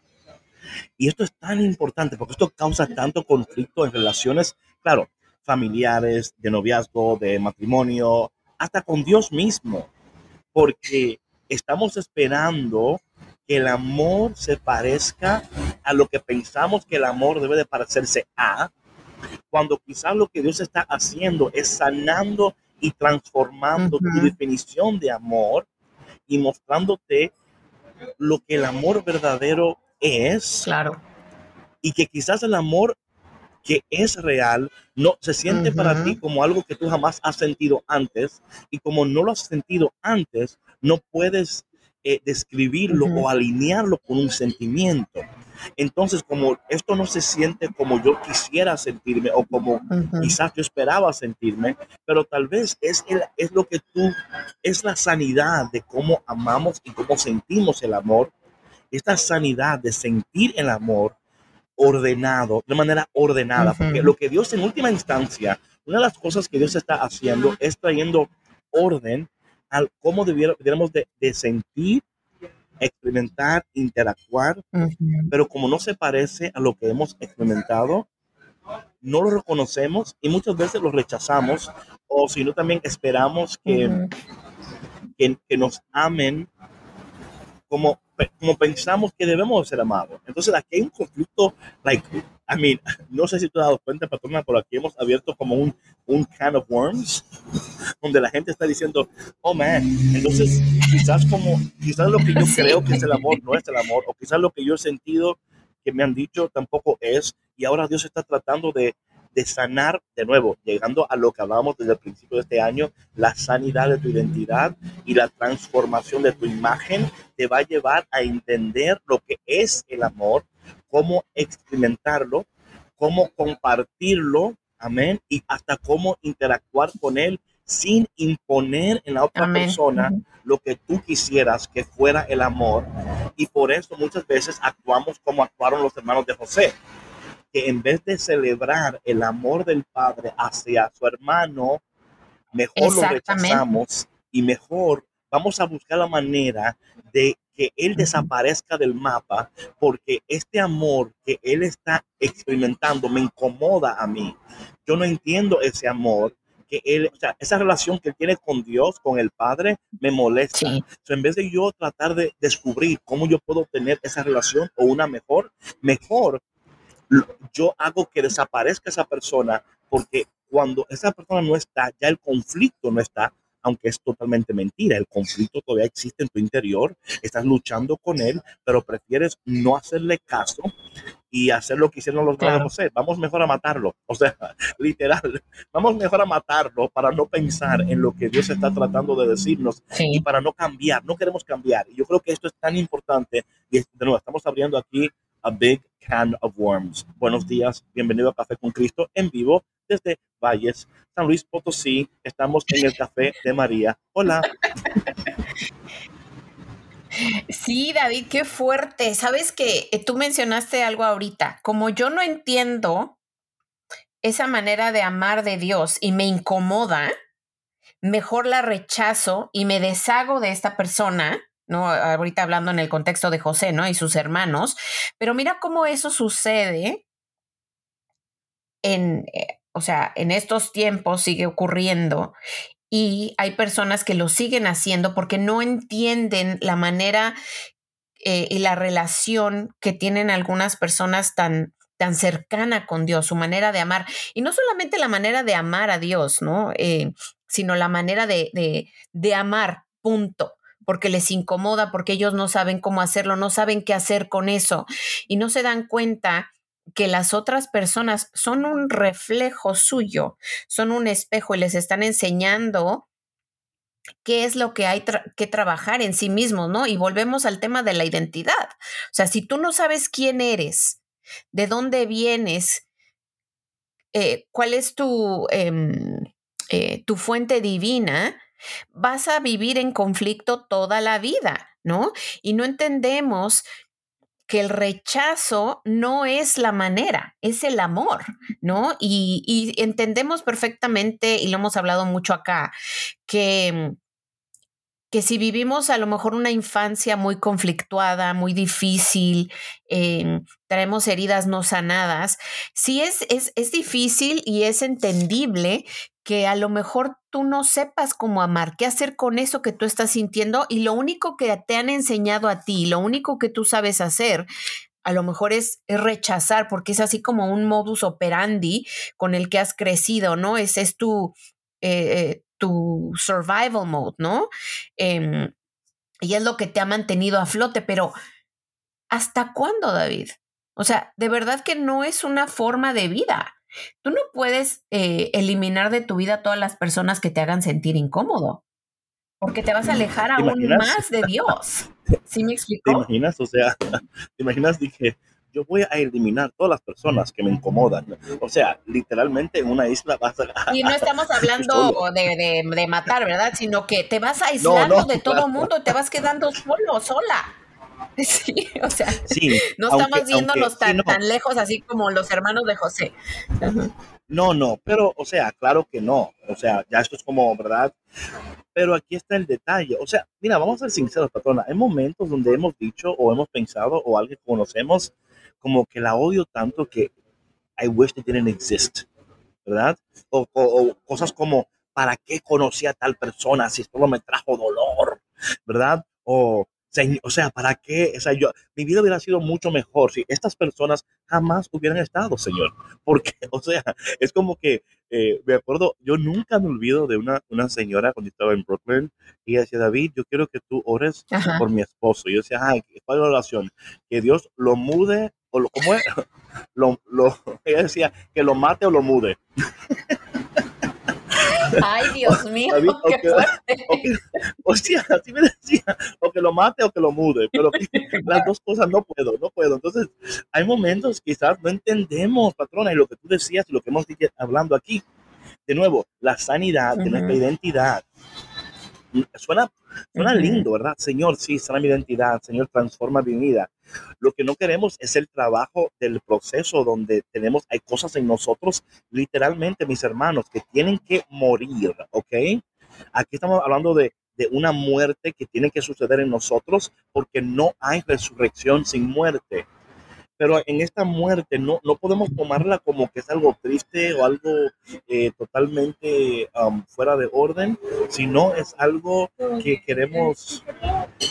Y esto es tan importante porque esto causa tanto conflicto en relaciones. Claro, familiares, de noviazgo, de matrimonio, hasta con Dios mismo, porque estamos esperando que el amor se parezca a lo que pensamos que el amor debe de parecerse a, cuando quizás lo que Dios está haciendo es sanando y transformando tu definición de amor y mostrándote lo que el amor verdadero es. Claro. Y que quizás el amor que es real, no se siente para ti como algo que tú jamás has sentido antes y como no lo has sentido antes, no puedes eh, describirlo o alinearlo con un sentimiento. Entonces, como esto no se siente como yo quisiera sentirme o como quizás yo esperaba sentirme, pero tal vez es, el, es lo que tú, es la sanidad de cómo amamos y cómo sentimos el amor. Esta sanidad de sentir el amor ordenado, de manera ordenada, porque lo que Dios en última instancia, una de las cosas que Dios está haciendo es trayendo orden al cómo debiéramos de, sentir, experimentar, interactuar, pero como no se parece a lo que hemos experimentado, no lo reconocemos y muchas veces lo rechazamos o si no también esperamos que, que, que nos amen como como pensamos que debemos ser amados. Entonces aquí hay un conflicto, like, I mean, no sé si tú has dado cuenta, patrona, pero aquí hemos abierto como un, un can of worms, donde la gente está diciendo, oh man, entonces quizás como, quizás lo que yo creo que es el amor no es el amor, o quizás lo que yo he sentido que me han dicho tampoco es, y ahora Dios está tratando de, de sanar de nuevo, llegando a lo que hablábamos desde el principio de este año, la sanidad de tu identidad y la transformación de tu imagen te va a llevar a entender lo que es el amor, cómo experimentarlo, cómo compartirlo, amén, y hasta cómo interactuar con él sin imponer en la otra persona lo que tú quisieras que fuera el amor. Y por eso muchas veces actuamos como actuaron los hermanos de José que en vez de celebrar el amor del padre hacia su hermano, mejor lo rechazamos y mejor vamos a buscar la manera de que él desaparezca del mapa porque este amor que él está experimentando me incomoda a mí. Yo no entiendo ese amor que él, o sea, esa relación que él tiene con Dios, con el Padre, me molesta. en vez de yo tratar de descubrir cómo yo puedo tener esa relación o una mejor, mejor yo hago que desaparezca esa persona porque cuando esa persona no está, ya el conflicto no está, aunque es totalmente mentira. El conflicto todavía existe en tu interior, estás luchando con él, pero prefieres no hacerle caso y hacer lo que hicieron los claro. José. Vamos mejor a matarlo. O sea, literal, vamos mejor a matarlo para no pensar en lo que Dios está tratando de decirnos y para no cambiar. No queremos cambiar. Y yo creo que esto es tan importante. Y de nuevo, estamos abriendo aquí a big can of worms. Buenos días, bienvenido a Café con Cristo en vivo desde Valles, San Luis Potosí. Estamos en el Café de María. Hola. Sí, David, qué fuerte. Sabes que eh, tú mencionaste algo ahorita. Como yo no entiendo esa manera de amar de Dios y me incomoda, mejor la rechazo y me deshago de esta persona ¿no? Ahorita hablando en el contexto de José, ¿no? Y sus hermanos, pero mira cómo eso sucede en, eh, o sea, en estos tiempos sigue ocurriendo y hay personas que lo siguen haciendo porque no entienden la manera eh, y la relación que tienen algunas personas tan tan cercana con Dios, su manera de amar, y no solamente la manera de amar a Dios, ¿no? Eh, sino la manera de, de, de amar, punto porque les incomoda, porque ellos no saben cómo hacerlo, no saben qué hacer con eso y no se dan cuenta que las otras personas son un reflejo suyo, son un espejo y les están enseñando qué es lo que hay que trabajar en sí mismos, ¿no? Y volvemos al tema de la identidad. O sea, si tú no sabes quién eres, de dónde vienes, eh, cuál es tu, em, eh, tu fuente divina, vas a vivir en conflicto toda la vida, ¿no? Y no entendemos que el rechazo no es la manera, es el amor, ¿no? Y, entendemos perfectamente, y lo hemos hablado mucho acá, que que si vivimos a lo mejor una infancia muy conflictuada, muy difícil, eh, traemos heridas no sanadas, sí es, es, es difícil y es entendible que a lo mejor tú no sepas cómo amar, qué hacer con eso que tú estás sintiendo y lo único que te han enseñado a ti, lo único que tú sabes hacer, a lo mejor es, rechazar, porque es así como un modus operandi con el que has crecido, ¿no? Ese es tu, eh, tu survival mode, ¿no? Em, y es lo que te ha mantenido a flote, pero ¿hasta cuándo, David? O sea, de verdad que no es una forma de vida. Tú no puedes eh, eliminar de tu vida todas las personas que te hagan sentir incómodo, porque te vas a alejar aún más de Dios. ¿Sí me explico? ¿Te imaginas? O sea, ¿te imaginas? Dije, yo voy a eliminar todas las personas que me incomodan. O sea, literalmente en una isla vas a... Y no estamos hablando de, de, matar, ¿verdad? Sino que te vas aislando de todo el mundo, te vas quedando solo, sola. Sí, o sea, no estamos viéndonos tan, tan lejos así como los hermanos de José. No, no, pero, o sea, claro que no. O sea, ya esto es como, ¿verdad? Pero aquí está el detalle. O sea, mira, vamos a ser sinceros, patrona. Hay momentos donde hemos dicho o hemos pensado o alguien que conocemos como que la odio tanto que I wish it didn't exist, ¿verdad? O, o cosas como, ¿para qué conocí a tal persona si solo me trajo dolor, ¿verdad? O o sea, ¿para qué? O sea, yo, mi vida hubiera sido mucho mejor si estas personas jamás hubieran estado, Señor. Porque, o sea, es como que, eh, me acuerdo, yo nunca me olvido de una, una señora cuando estaba en Brooklyn, y ella decía, David, yo quiero que tú ores por mi esposo. Y yo decía, ay, ¿cuál es la oración? Que Dios lo mude, o lo, ¿cómo es? Lo, lo, ella decía, que lo mate o lo mude. Ay, Dios mío, qué fuerte. O, sea, así me decía, o que lo mate o que lo mude, pero las dos cosas no puedo, no puedo. Entonces, hay momentos quizás no entendemos, patrona, y lo que tú decías y lo que hemos dicho hablando aquí. De nuevo, la sanidad de nuestra identidad Suena, suena lindo, ¿verdad? Señor, sí, sana mi identidad, Señor, transforma mi vida. Lo que no queremos es el trabajo del proceso donde tenemos, hay cosas en nosotros, literalmente, mis hermanos, que tienen que morir, ¿ok? Aquí estamos hablando de, de una muerte que tiene que suceder en nosotros porque no hay resurrección sin muerte pero en esta muerte no, no podemos tomarla como que es algo triste o algo eh, totalmente um, fuera de orden, sino es algo que queremos,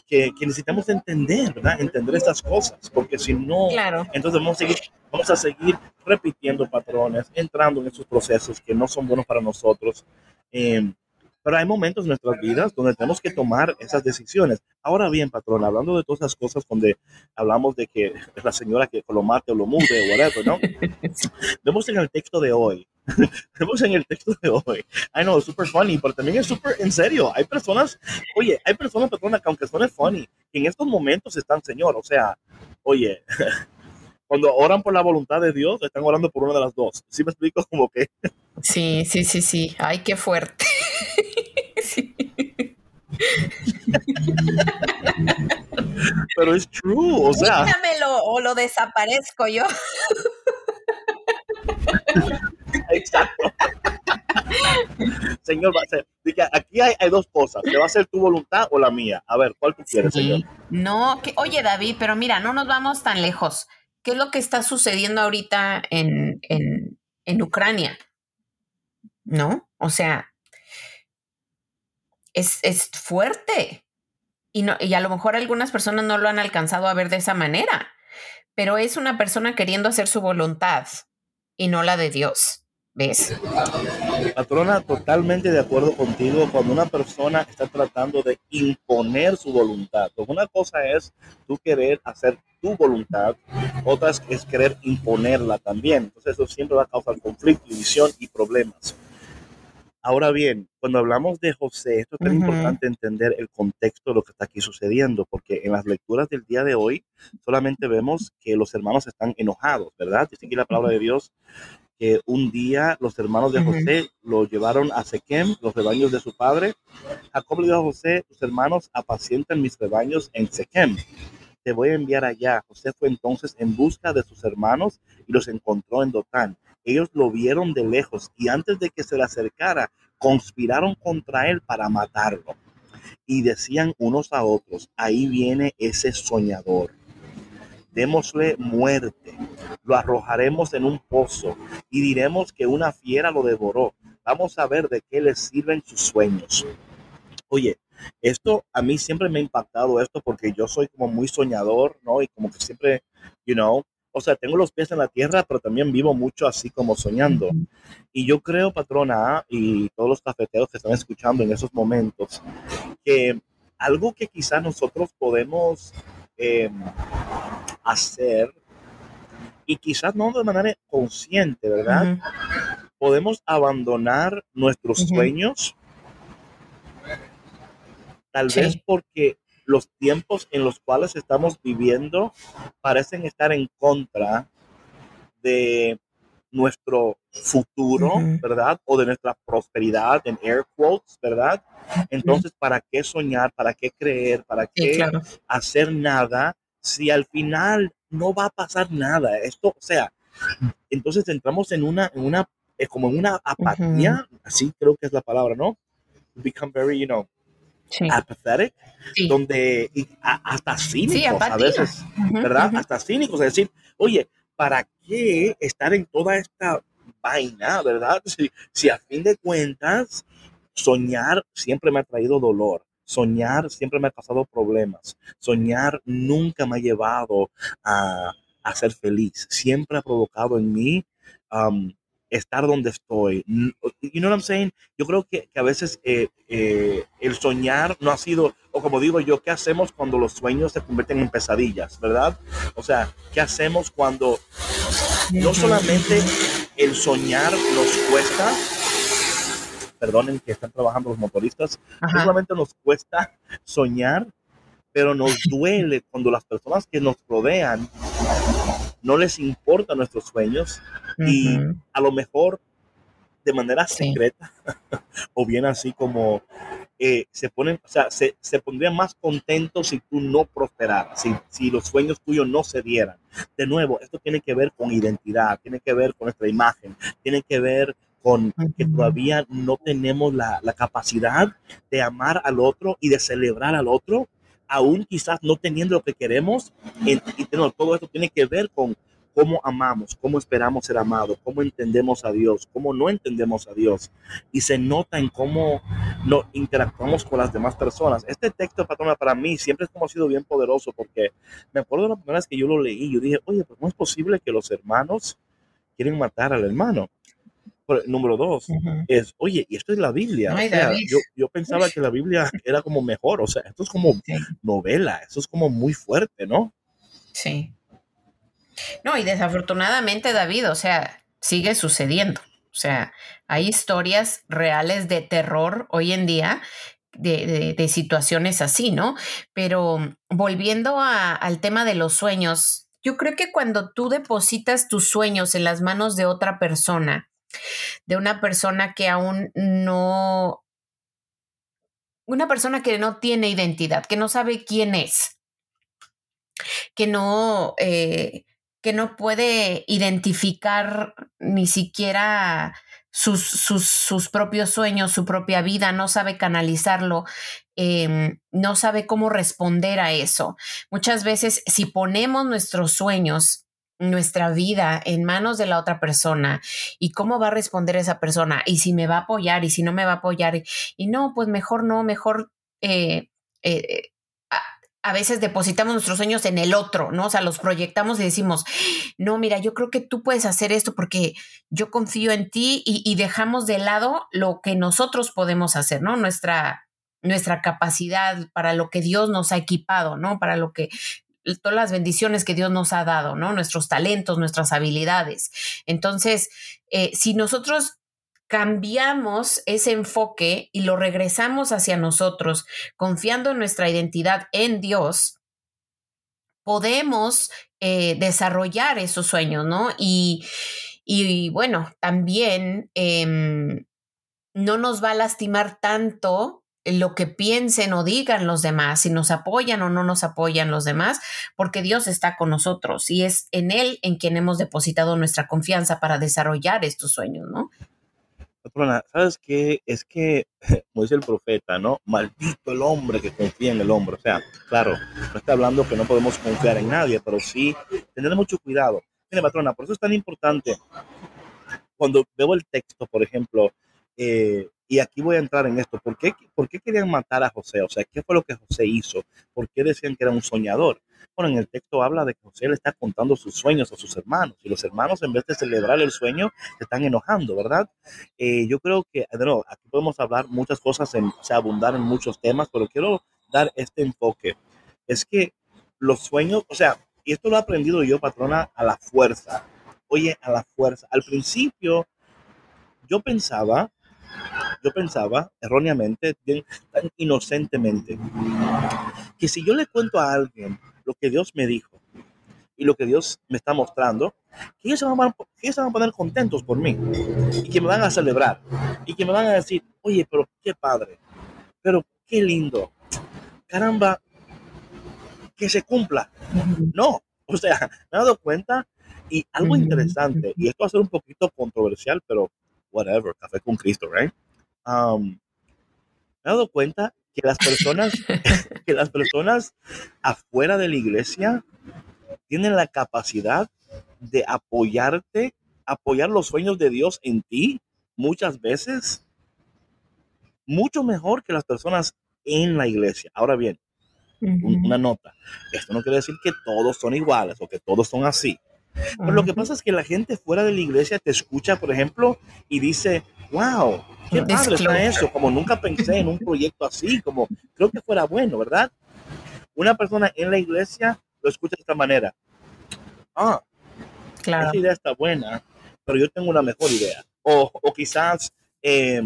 que, que, necesitamos entender, ¿verdad? Entender estas cosas, porque si no, entonces vamos a, seguir, vamos a seguir repitiendo patrones, entrando en esos procesos que no son buenos para nosotros. Eh, pero hay momentos en nuestras vidas donde tenemos que tomar esas decisiones. Ahora bien, patrón, hablando de todas esas cosas donde hablamos de que es la señora que lo mate o lo mude o whatever, ¿no? Vemos en el texto de hoy, vemos en el texto de hoy, I know, super funny, pero también es súper en serio. Hay personas, oye, hay personas, patrona, que aunque suene funny, que en estos momentos están, Señor, o sea, oye, cuando oran por la voluntad de Dios, están orando por una de las dos. ¿Sí me explico? Como que... Sí, sí, sí, sí. Ay, qué fuerte. Pero es true, o sea. Dígamelo o lo desaparezco yo. Exacto. Señor, va a ser, aquí hay, dos cosas, ¿te va a ser tu voluntad o la mía? A ver, ¿cuál tú quieres, señor? No, que, oye David, pero mira, no nos vamos tan lejos. ¿Qué es lo que está sucediendo ahorita en, en, en Ucrania? ¿No? O sea, es, fuerte. Y, no, y a lo mejor algunas personas no lo han alcanzado a ver de esa manera, pero es una persona queriendo hacer su voluntad y no la de Dios. ¿Ves? Patrona, totalmente de acuerdo contigo. Cuando una persona está tratando de imponer su voluntad, una cosa es tú querer hacer tu voluntad, otra es querer imponerla también. Entonces eso siempre va a causar conflicto, división y problemas. Ahora bien, cuando hablamos de José, esto es tan importante entender el contexto de lo que está aquí sucediendo, porque en las lecturas del día de hoy solamente vemos que los hermanos están enojados, ¿verdad? Dice aquí la palabra de Dios que un día los hermanos de José lo llevaron a Sequem, los rebaños de su padre. Jacob le dijo a José, tus hermanos apacientan mis rebaños en Sequem. Te voy a enviar allá. José fue entonces en busca de sus hermanos y los encontró en Dotán ellos lo vieron de lejos y antes de que se le acercara, conspiraron contra él para matarlo. y decían unos a otros, ahí viene ese soñador. Démosle muerte, lo arrojaremos en un pozo y diremos que una fiera lo devoró. Vamos a ver de qué le sirven sus sueños. Oye, esto a mí siempre me ha impactado esto porque yo soy como muy soñador, ¿no? Y como que siempre, you know, o sea, tengo los pies en la tierra, pero también vivo mucho así como soñando. Y yo creo, patrona, y todos los cafeteros que están escuchando en esos momentos, que algo que quizás nosotros podemos em, hacer, y quizás no de manera consciente, ¿verdad? Podemos abandonar nuestros sueños, tal vez porque los tiempos en los cuales estamos viviendo parecen estar en contra de nuestro futuro, ¿verdad? O de nuestra prosperidad, en air quotes, ¿verdad? Entonces, ¿para qué soñar? ¿Para qué creer? ¿Para qué hacer nada si al final no va a pasar nada? Esto, o sea, entonces entramos en una, en una, eh, como en una apatía, así creo que es la palabra, ¿no? Become very, you know, apathetic, donde hasta cínicos a veces, ¿verdad? Hasta cínicos, es decir, oye, ¿para qué estar en toda esta vaina, verdad? Si, si a fin de cuentas, soñar siempre me ha traído dolor. Soñar siempre me ha causado problemas. Soñar nunca me ha llevado a, a ser feliz. Siempre ha provocado en mí um, estar donde estoy. You know what I'm saying? Yo creo que, que a veces eh, eh, el soñar no ha sido, o como digo yo, ¿qué hacemos cuando los sueños se convierten en pesadillas, verdad? O sea, ¿qué hacemos cuando no solamente el soñar nos cuesta, perdonen que están trabajando los motoristas, no solamente nos cuesta soñar, pero nos duele cuando las personas que nos rodean no les importan nuestros sueños y a lo mejor de manera secreta o bien así como eh, se ponen, o sea, se, se, pondrían más contentos si tú no prosperaras, si, si los sueños tuyos no se dieran. De nuevo, esto tiene que ver con identidad, tiene que ver con nuestra imagen, tiene que ver con que todavía no tenemos la, la, capacidad de amar al otro y de celebrar al otro aún quizás no teniendo lo que queremos, y, todo esto tiene que ver con cómo amamos, cómo esperamos ser amados, cómo entendemos a Dios, cómo no entendemos a Dios. Y se nota en cómo no interactuamos con las demás personas. Este texto, patrona, para mí siempre es como ha sido bien poderoso porque me acuerdo de la primera vez que yo lo leí, yo dije, oye, pues no es posible que los hermanos quieren matar al hermano número dos es, oye, y esto es la Biblia. yo, yo, pensaba que la Biblia era como mejor, o sea, esto es como novela, esto es como muy fuerte, ¿no? Sí. No, y desafortunadamente, David, o sea, sigue sucediendo. O sea, hay historias reales de terror hoy en día de, de, situaciones así, ¿no? Pero volviendo al tema de los sueños, yo creo que cuando tú depositas tus sueños en las manos de otra persona, de una persona que aún no, una persona que no tiene identidad, que no sabe quién es, que no, eh, que no puede identificar ni siquiera sus, sus, propios sueños, su propia vida, no sabe canalizarlo, em, no sabe cómo responder a eso. Muchas veces, si ponemos nuestros sueños nuestra vida en manos de la otra persona y cómo va a responder esa persona y si me va a apoyar y si no me va a apoyar y no, pues mejor no, mejor eh, eh, a, veces depositamos nuestros sueños en el otro, ¿no? O sea, los proyectamos y decimos, no, mira, yo creo que tú puedes hacer esto porque yo confío en ti y, y dejamos de lado lo que nosotros podemos hacer, ¿no? Nuestra nuestra capacidad, para lo que Dios nos ha equipado, ¿no? Para lo que todas las bendiciones que Dios nos ha dado, ¿no? Nuestros talentos, nuestras habilidades. Entonces, eh, si nosotros cambiamos ese enfoque y lo regresamos hacia nosotros, confiando en nuestra identidad en Dios, podemos eh, desarrollar esos sueños, ¿no? Y, y bueno, también em, no nos va a lastimar tanto lo que piensen o digan los demás, si nos apoyan o no nos apoyan los demás, porque Dios está con nosotros y es en Él en quien hemos depositado nuestra confianza para desarrollar estos sueños, ¿no? patrona, ¿sabes qué? Es que, como dice el profeta, ¿no? Maldito el hombre que confía en el hombre. O sea, claro, no está hablando que no podemos confiar en nadie, pero sí tener mucho cuidado. Mire, patrona, por eso es tan importante cuando veo el texto, por ejemplo, eh, y aquí voy a entrar en esto, ¿por qué, ¿por qué querían matar a José? O sea, ¿qué fue lo que José hizo? ¿Por qué decían que era un soñador? Bueno, en el texto habla de que José le está contando sus sueños a sus hermanos y los hermanos en vez de celebrar el sueño se están enojando, ¿verdad? Eh, yo creo que, de nuevo, aquí podemos hablar muchas cosas, sea, abundar en muchos temas, pero quiero dar este enfoque. Es que los sueños, o sea, y esto lo he aprendido yo, patrona, a la fuerza. Oye, a la fuerza. Al principio yo pensaba yo pensaba erróneamente, tan inocentemente, que si yo le cuento a alguien lo que Dios me dijo y lo que Dios me está mostrando, que ellos se van a, que se van a poner contentos por mí y que me van a celebrar y que me van a decir, oye, pero qué padre, pero qué lindo, caramba, que se cumpla. No, o sea, me he dado cuenta y algo interesante, y esto va a ser un poquito controversial, pero whatever, café con Cristo, right? Um, me he dado cuenta que las personas, que las personas afuera de la iglesia tienen la capacidad de apoyarte, apoyar los sueños de Dios en ti muchas veces mucho mejor que las personas en la iglesia. Ahora bien, una nota. Esto no quiere decir que todos son iguales o que todos son así. Pero lo que pasa es que la gente fuera de la iglesia te escucha, por ejemplo, y dice, wow, qué padre está eso, como nunca pensé en un proyecto así, como creo que fuera bueno, ¿verdad? Una persona en la iglesia lo escucha de esta manera. Ah, claro. esa idea está buena, pero yo tengo una mejor idea. O, o quizás, eh,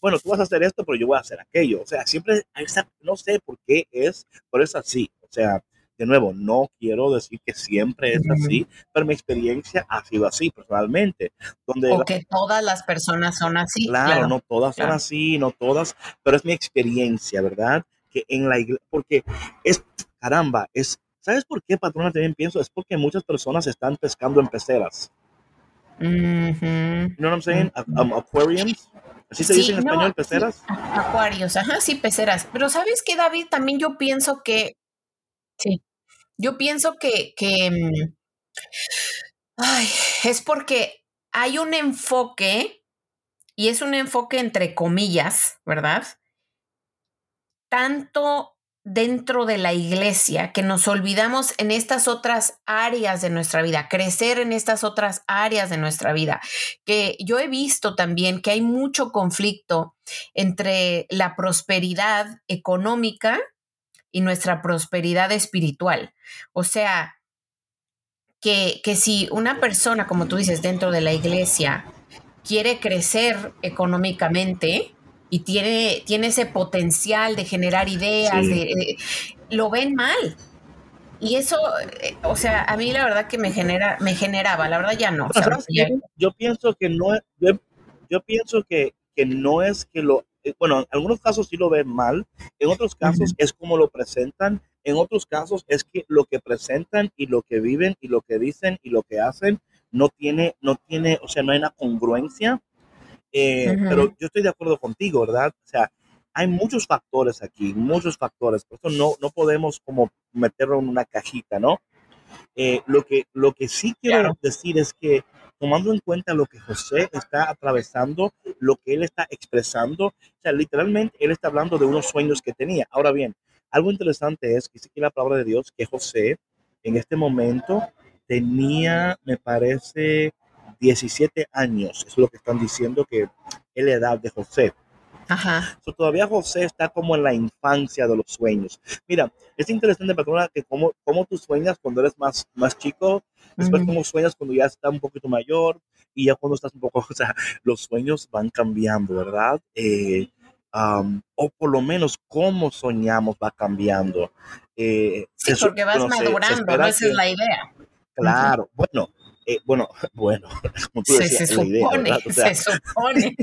bueno, tú vas a hacer esto, pero yo voy a hacer aquello. O sea, siempre, no sé por qué es, pero es así. O sea, de nuevo, no quiero decir que siempre es así, pero mi experiencia ha sido así personalmente. Donde o que todas las personas son así. Claro, no todas son así, no todas, pero es mi experiencia, ¿verdad? Que en la iglesia, porque es, caramba, es, ¿sabes por qué, patrona? También pienso, es porque muchas personas están pescando en peceras. ¿No You know what I'm saying? aquariums. ¿Así se dice en español, peceras? acuarios, ajá, sí, peceras. Pero ¿sabes qué, David? También yo pienso que Sí. Yo pienso que, que mm, ay, es porque hay un enfoque, y es un enfoque entre comillas, ¿verdad? Tanto dentro de la iglesia que nos olvidamos en estas otras áreas de nuestra vida, crecer en estas otras áreas de nuestra vida, que yo he visto también que hay mucho conflicto entre la prosperidad económica y nuestra prosperidad espiritual. O sea, que, que si una persona, como tú dices, dentro de la iglesia, quiere crecer económicamente y tiene, tiene ese potencial de generar ideas, de, lo ven mal. Y eso, eh, o sea, a mí la verdad que me genera, me generaba, la verdad ya no. Yo pienso que no, yo, yo pienso que, que no es que lo bueno, en algunos casos sí lo ven mal, en otros casos es como lo presentan, en otros casos es que lo que presentan y lo que viven y lo que dicen y lo que hacen no tiene, no tiene, o sea, no hay una congruencia. Eh, pero yo estoy de acuerdo contigo, ¿verdad? O sea, hay muchos factores aquí, muchos factores, por eso no, no podemos como meterlo en una cajita, ¿no? Eh, lo, que, lo que sí quiero decir es que tomando en cuenta lo que José está atravesando, lo que él está expresando. O sea, literalmente él está hablando de unos sueños que tenía. Ahora bien, algo interesante es que dice aquí la palabra de Dios que José en este momento tenía, me parece, 17 años. Es lo que están diciendo que es la edad de José. Ajá. todavía José está como en la infancia de los sueños. Mira, es interesante, patrona, que como, como tú sueñas cuando eres más, más chico, después como sueñas cuando ya estás un poquito mayor y ya cuando estás un poco, o sea, los sueños van cambiando, ¿verdad? Eh, o por lo menos cómo soñamos va cambiando. Eh, sí, porque vas madurando, esa es la idea. Claro, bueno, eh, bueno, bueno, como tú decías, se, supone, la idea, se supone,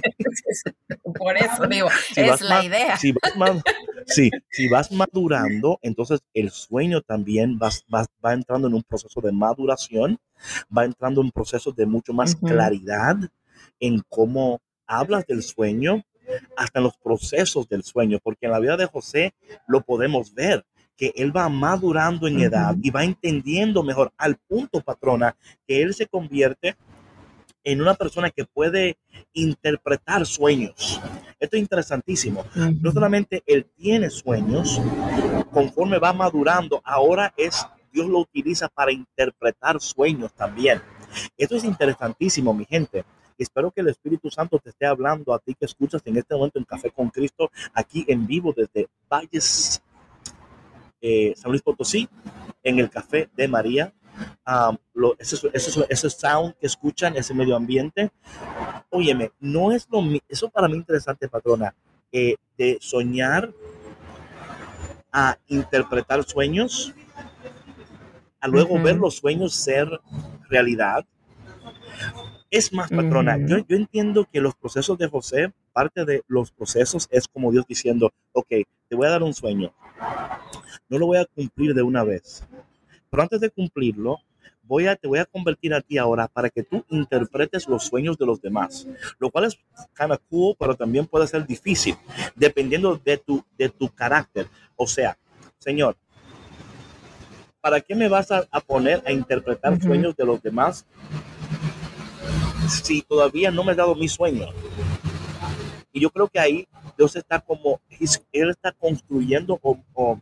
por eso digo, es la idea. Si vas, sí, si vas madurando, entonces el sueño también va, va, entrando en un proceso de maduración, va entrando en procesos de mucho más claridad en cómo hablas del sueño, hasta en los procesos del sueño, porque en la vida de José lo podemos ver que él va madurando en edad y va entendiendo mejor al punto, patrona, que él se convierte en una persona que puede interpretar sueños. Esto es interesantísimo. No solamente él tiene sueños, conforme va madurando, ahora es Dios lo utiliza para interpretar sueños también. Esto es interesantísimo, mi gente. Espero que el Espíritu Santo te esté hablando a ti que escuchas en este momento en Café con Cristo, aquí en vivo desde Valles, eh, San Luis Potosí, en el Café de María. ese, ese, sound que escuchan, ese medio ambiente. Óyeme, no es lo eso para mí interesante, patrona, eh, de soñar a interpretar sueños, a luego ver los sueños ser realidad. Es más, patrona, yo, yo entiendo que los procesos de José, parte de los procesos es como Dios diciendo, ok, te voy a dar un sueño, no lo voy a cumplir de una vez, pero antes de cumplirlo, voy a, te voy a convertir a ti ahora para que tú interpretes los sueños de los demás, lo cual es kind of cool, pero también puede ser difícil, dependiendo de tu, de tu carácter. O sea, Señor, ¿para qué me vas a, poner a interpretar sueños de los demás si todavía no me he dado mi sueño? Y yo creo que ahí Dios está como, Él está construyendo o,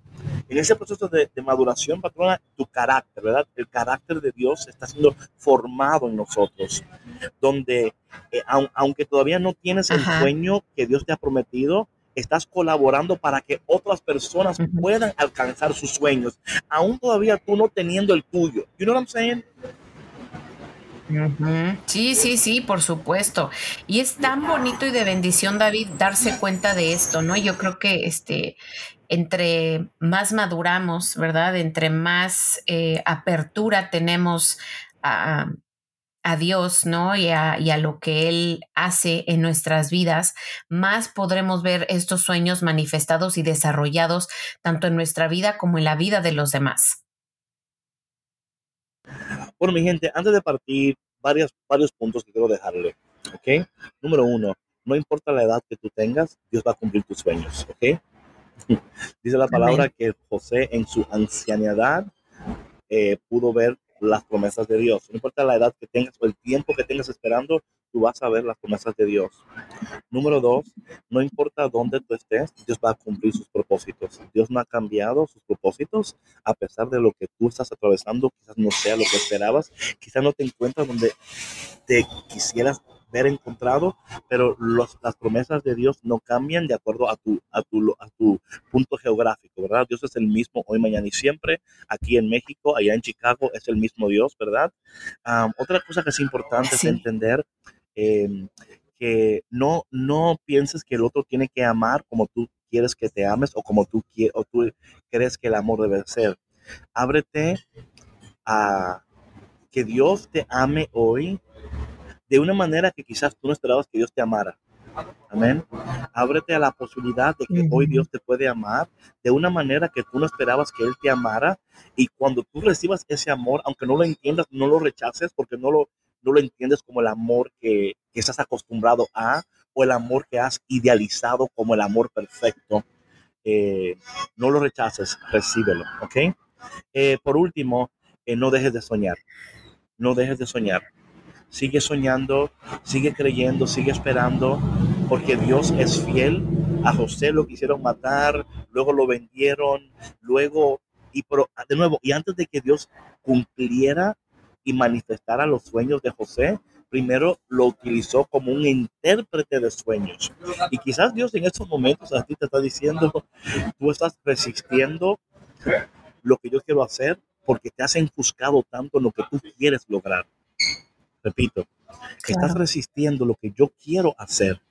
en ese proceso de, maduración, patrona, tu carácter, ¿verdad? El carácter de Dios está siendo formado en nosotros, donde eh, aunque todavía no tienes el sueño que Dios te ha prometido, estás colaborando para que otras personas puedan alcanzar sus sueños, aún todavía tú no teniendo el tuyo. You know what I'm saying? Sí, sí, sí, por supuesto. Y es tan bonito y de bendición, David, darse cuenta de esto, ¿no? Yo creo que este, entre más maduramos, ¿verdad? Entre más eh, apertura tenemos a, a Dios, ¿no? Y a, y a, lo que Él hace en nuestras vidas, más podremos ver estos sueños manifestados y desarrollados tanto en nuestra vida como en la vida de los demás. Bueno, mi gente, antes de partir, varios, varios puntos que quiero dejarle, ¿ok? Número uno, no importa la edad que tú tengas, Dios va a cumplir tus sueños, ¿ok? Dice la palabra que José en su ancianidad eh, pudo ver las promesas de Dios. No importa la edad que tengas o el tiempo que tengas esperando, tú vas a ver las promesas de Dios. Número dos, no importa dónde tú estés, Dios va a cumplir sus propósitos. Dios no ha cambiado sus propósitos a pesar de lo que tú estás atravesando. Quizás no sea lo que esperabas, quizás no te encuentras donde te quisieras ver encontrado, pero las promesas de Dios no cambian de acuerdo a tu, a, tu, a tu punto geográfico, ¿verdad? Dios es el mismo hoy, mañana y siempre. Aquí en México, allá en Chicago, es el mismo Dios, ¿verdad? otra cosa que es importante es entender em, que no, no pienses que el otro tiene que amar como tú quieres que te ames o como tú, o tú crees que el amor debe ser. Ábrete a que Dios te ame hoy de una manera que quizás tú no esperabas que Dios te amara. Amén. Ábrete a la posibilidad de que hoy Dios te puede amar de una manera que tú no esperabas que Él te amara. Y cuando tú recibas ese amor, aunque no lo entiendas, no lo rechaces porque no lo, no lo entiendes como el amor que, estás acostumbrado a o el amor que has idealizado como el amor perfecto. Eh, no lo rechaces, recíbelo. ¿Ok? Eh, por último, eh, no dejes de soñar. No dejes de soñar sigue soñando, sigue creyendo, sigue esperando, porque Dios es fiel. A José lo quisieron matar, luego lo vendieron, luego, y pero, de nuevo, y antes de que Dios cumpliera y manifestara los sueños de José, primero lo utilizó como un intérprete de sueños. Y quizás Dios en estos momentos a ti te está diciendo, tú estás resistiendo lo que yo quiero hacer porque te has enfuscado tanto en lo que tú quieres lograr repito, estás resistiendo lo que yo quiero hacer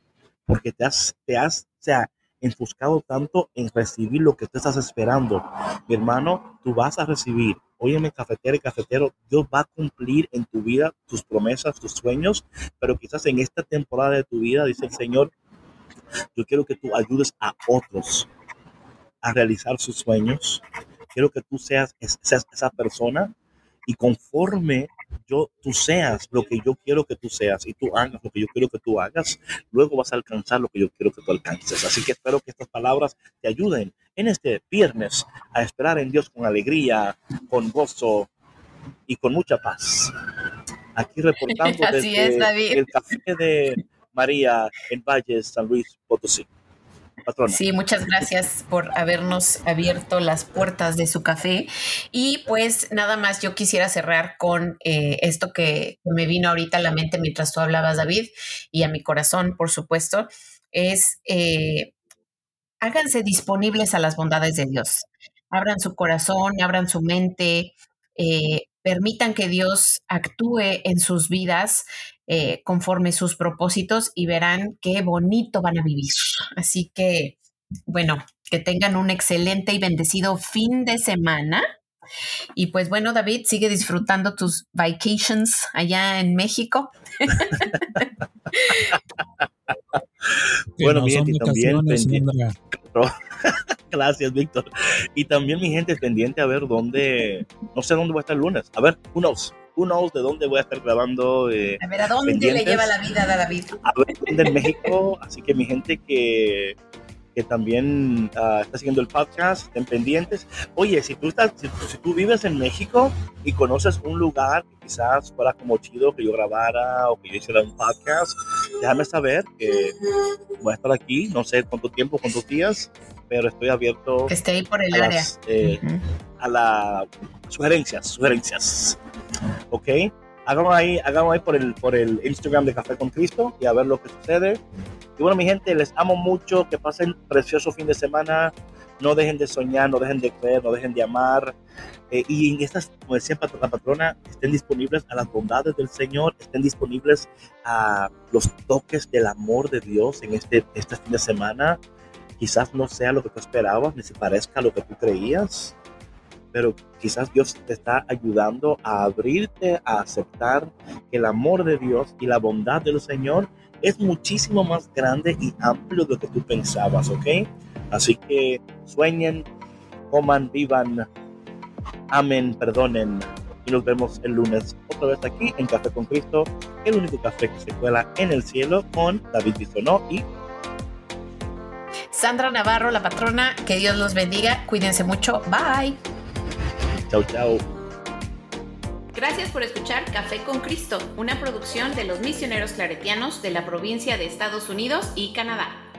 porque te has, te has, se ha enfuscado tanto en recibir lo que tú estás esperando. Mi hermano, tú vas a recibir. Óyeme, cafetero y cafetero, Dios va a cumplir en tu vida tus promesas, tus sueños, pero quizás en esta temporada de tu vida, dice el Señor, yo quiero que tú ayudes a otros a realizar sus sueños. Quiero que tú seas, seas esa persona y conforme yo, tú seas lo que yo quiero que tú seas y tú hagas lo que yo quiero que tú hagas, luego vas a alcanzar lo que yo quiero que tú alcances. Así que espero que estas palabras te ayuden en este viernes a esperar en Dios con alegría, con gozo y con mucha paz. Aquí reportando desde el café de María en Valles, San Luis Potosí. Sí, muchas gracias por habernos abierto las puertas de su café. Y pues nada más, yo quisiera cerrar con eh, esto que, me vino ahorita a la mente mientras tú hablabas, David, y a mi corazón, por supuesto, es eh, háganse disponibles a las bondades de Dios. Abran su corazón, abran su mente, eh, permitan que Dios actúe en sus vidas eh, conforme sus propósitos y verán qué bonito van a vivir. Así que, bueno, que tengan un excelente y bendecido fin de semana. Y pues bueno, David, sigue disfrutando tus vacations allá en México. bueno, mi gente, también Gracias, Víctor. Y también mi gente es pendiente a ver dónde, no sé dónde voy a estar el lunes. A ver, who knows? Who knows de dónde voy a estar grabando. Eh, a ver, ¿a dónde le lleva la vida a David? A ver, en México. Así que mi gente que que también uh, está siguiendo el podcast, estén pendientes. Oye, si tú, estás, si, tú vives en México y conoces un lugar que quizás fuera como chido que yo grabara o que yo hiciera un podcast, déjame saber que voy a estar aquí, no sé cuánto tiempo, cuántos días, pero estoy abierto. Que esté ahí por el área. Eh, a las sugerencias, sugerencias. ¿Ok? Hagamos ahí, hagamos ahí por el, por el Instagram de Café con Cristo y a ver lo que sucede. Y bueno, mi gente, les amo mucho, que pasen precioso fin de semana, no dejen de soñar, no dejen de creer, no dejen de amar. Eh, y en estas, como decía la patrona, estén disponibles a las bondades del Señor, estén disponibles a los toques del amor de Dios en este, este fin de semana. Quizás no sea lo que tú esperabas, ni se parezca a lo que tú creías, pero quizás Dios te está ayudando a abrirte, a aceptar que el amor de Dios y la bondad del Señor es muchísimo más grande y amplio de lo que tú pensabas, ¿ok? Así que sueñen, coman, vivan, amen, perdonen. Y nos vemos el lunes otra vez aquí en Café con Cristo, el único café que se cuela en el cielo con David Bisonó y Sandra Navarro, la patrona. Que Dios los bendiga. Cuídense mucho. Bye. Chao, chao. Gracias por escuchar Café con Cristo, una producción de los misioneros claretianos de la provincia de Estados Unidos y Canadá.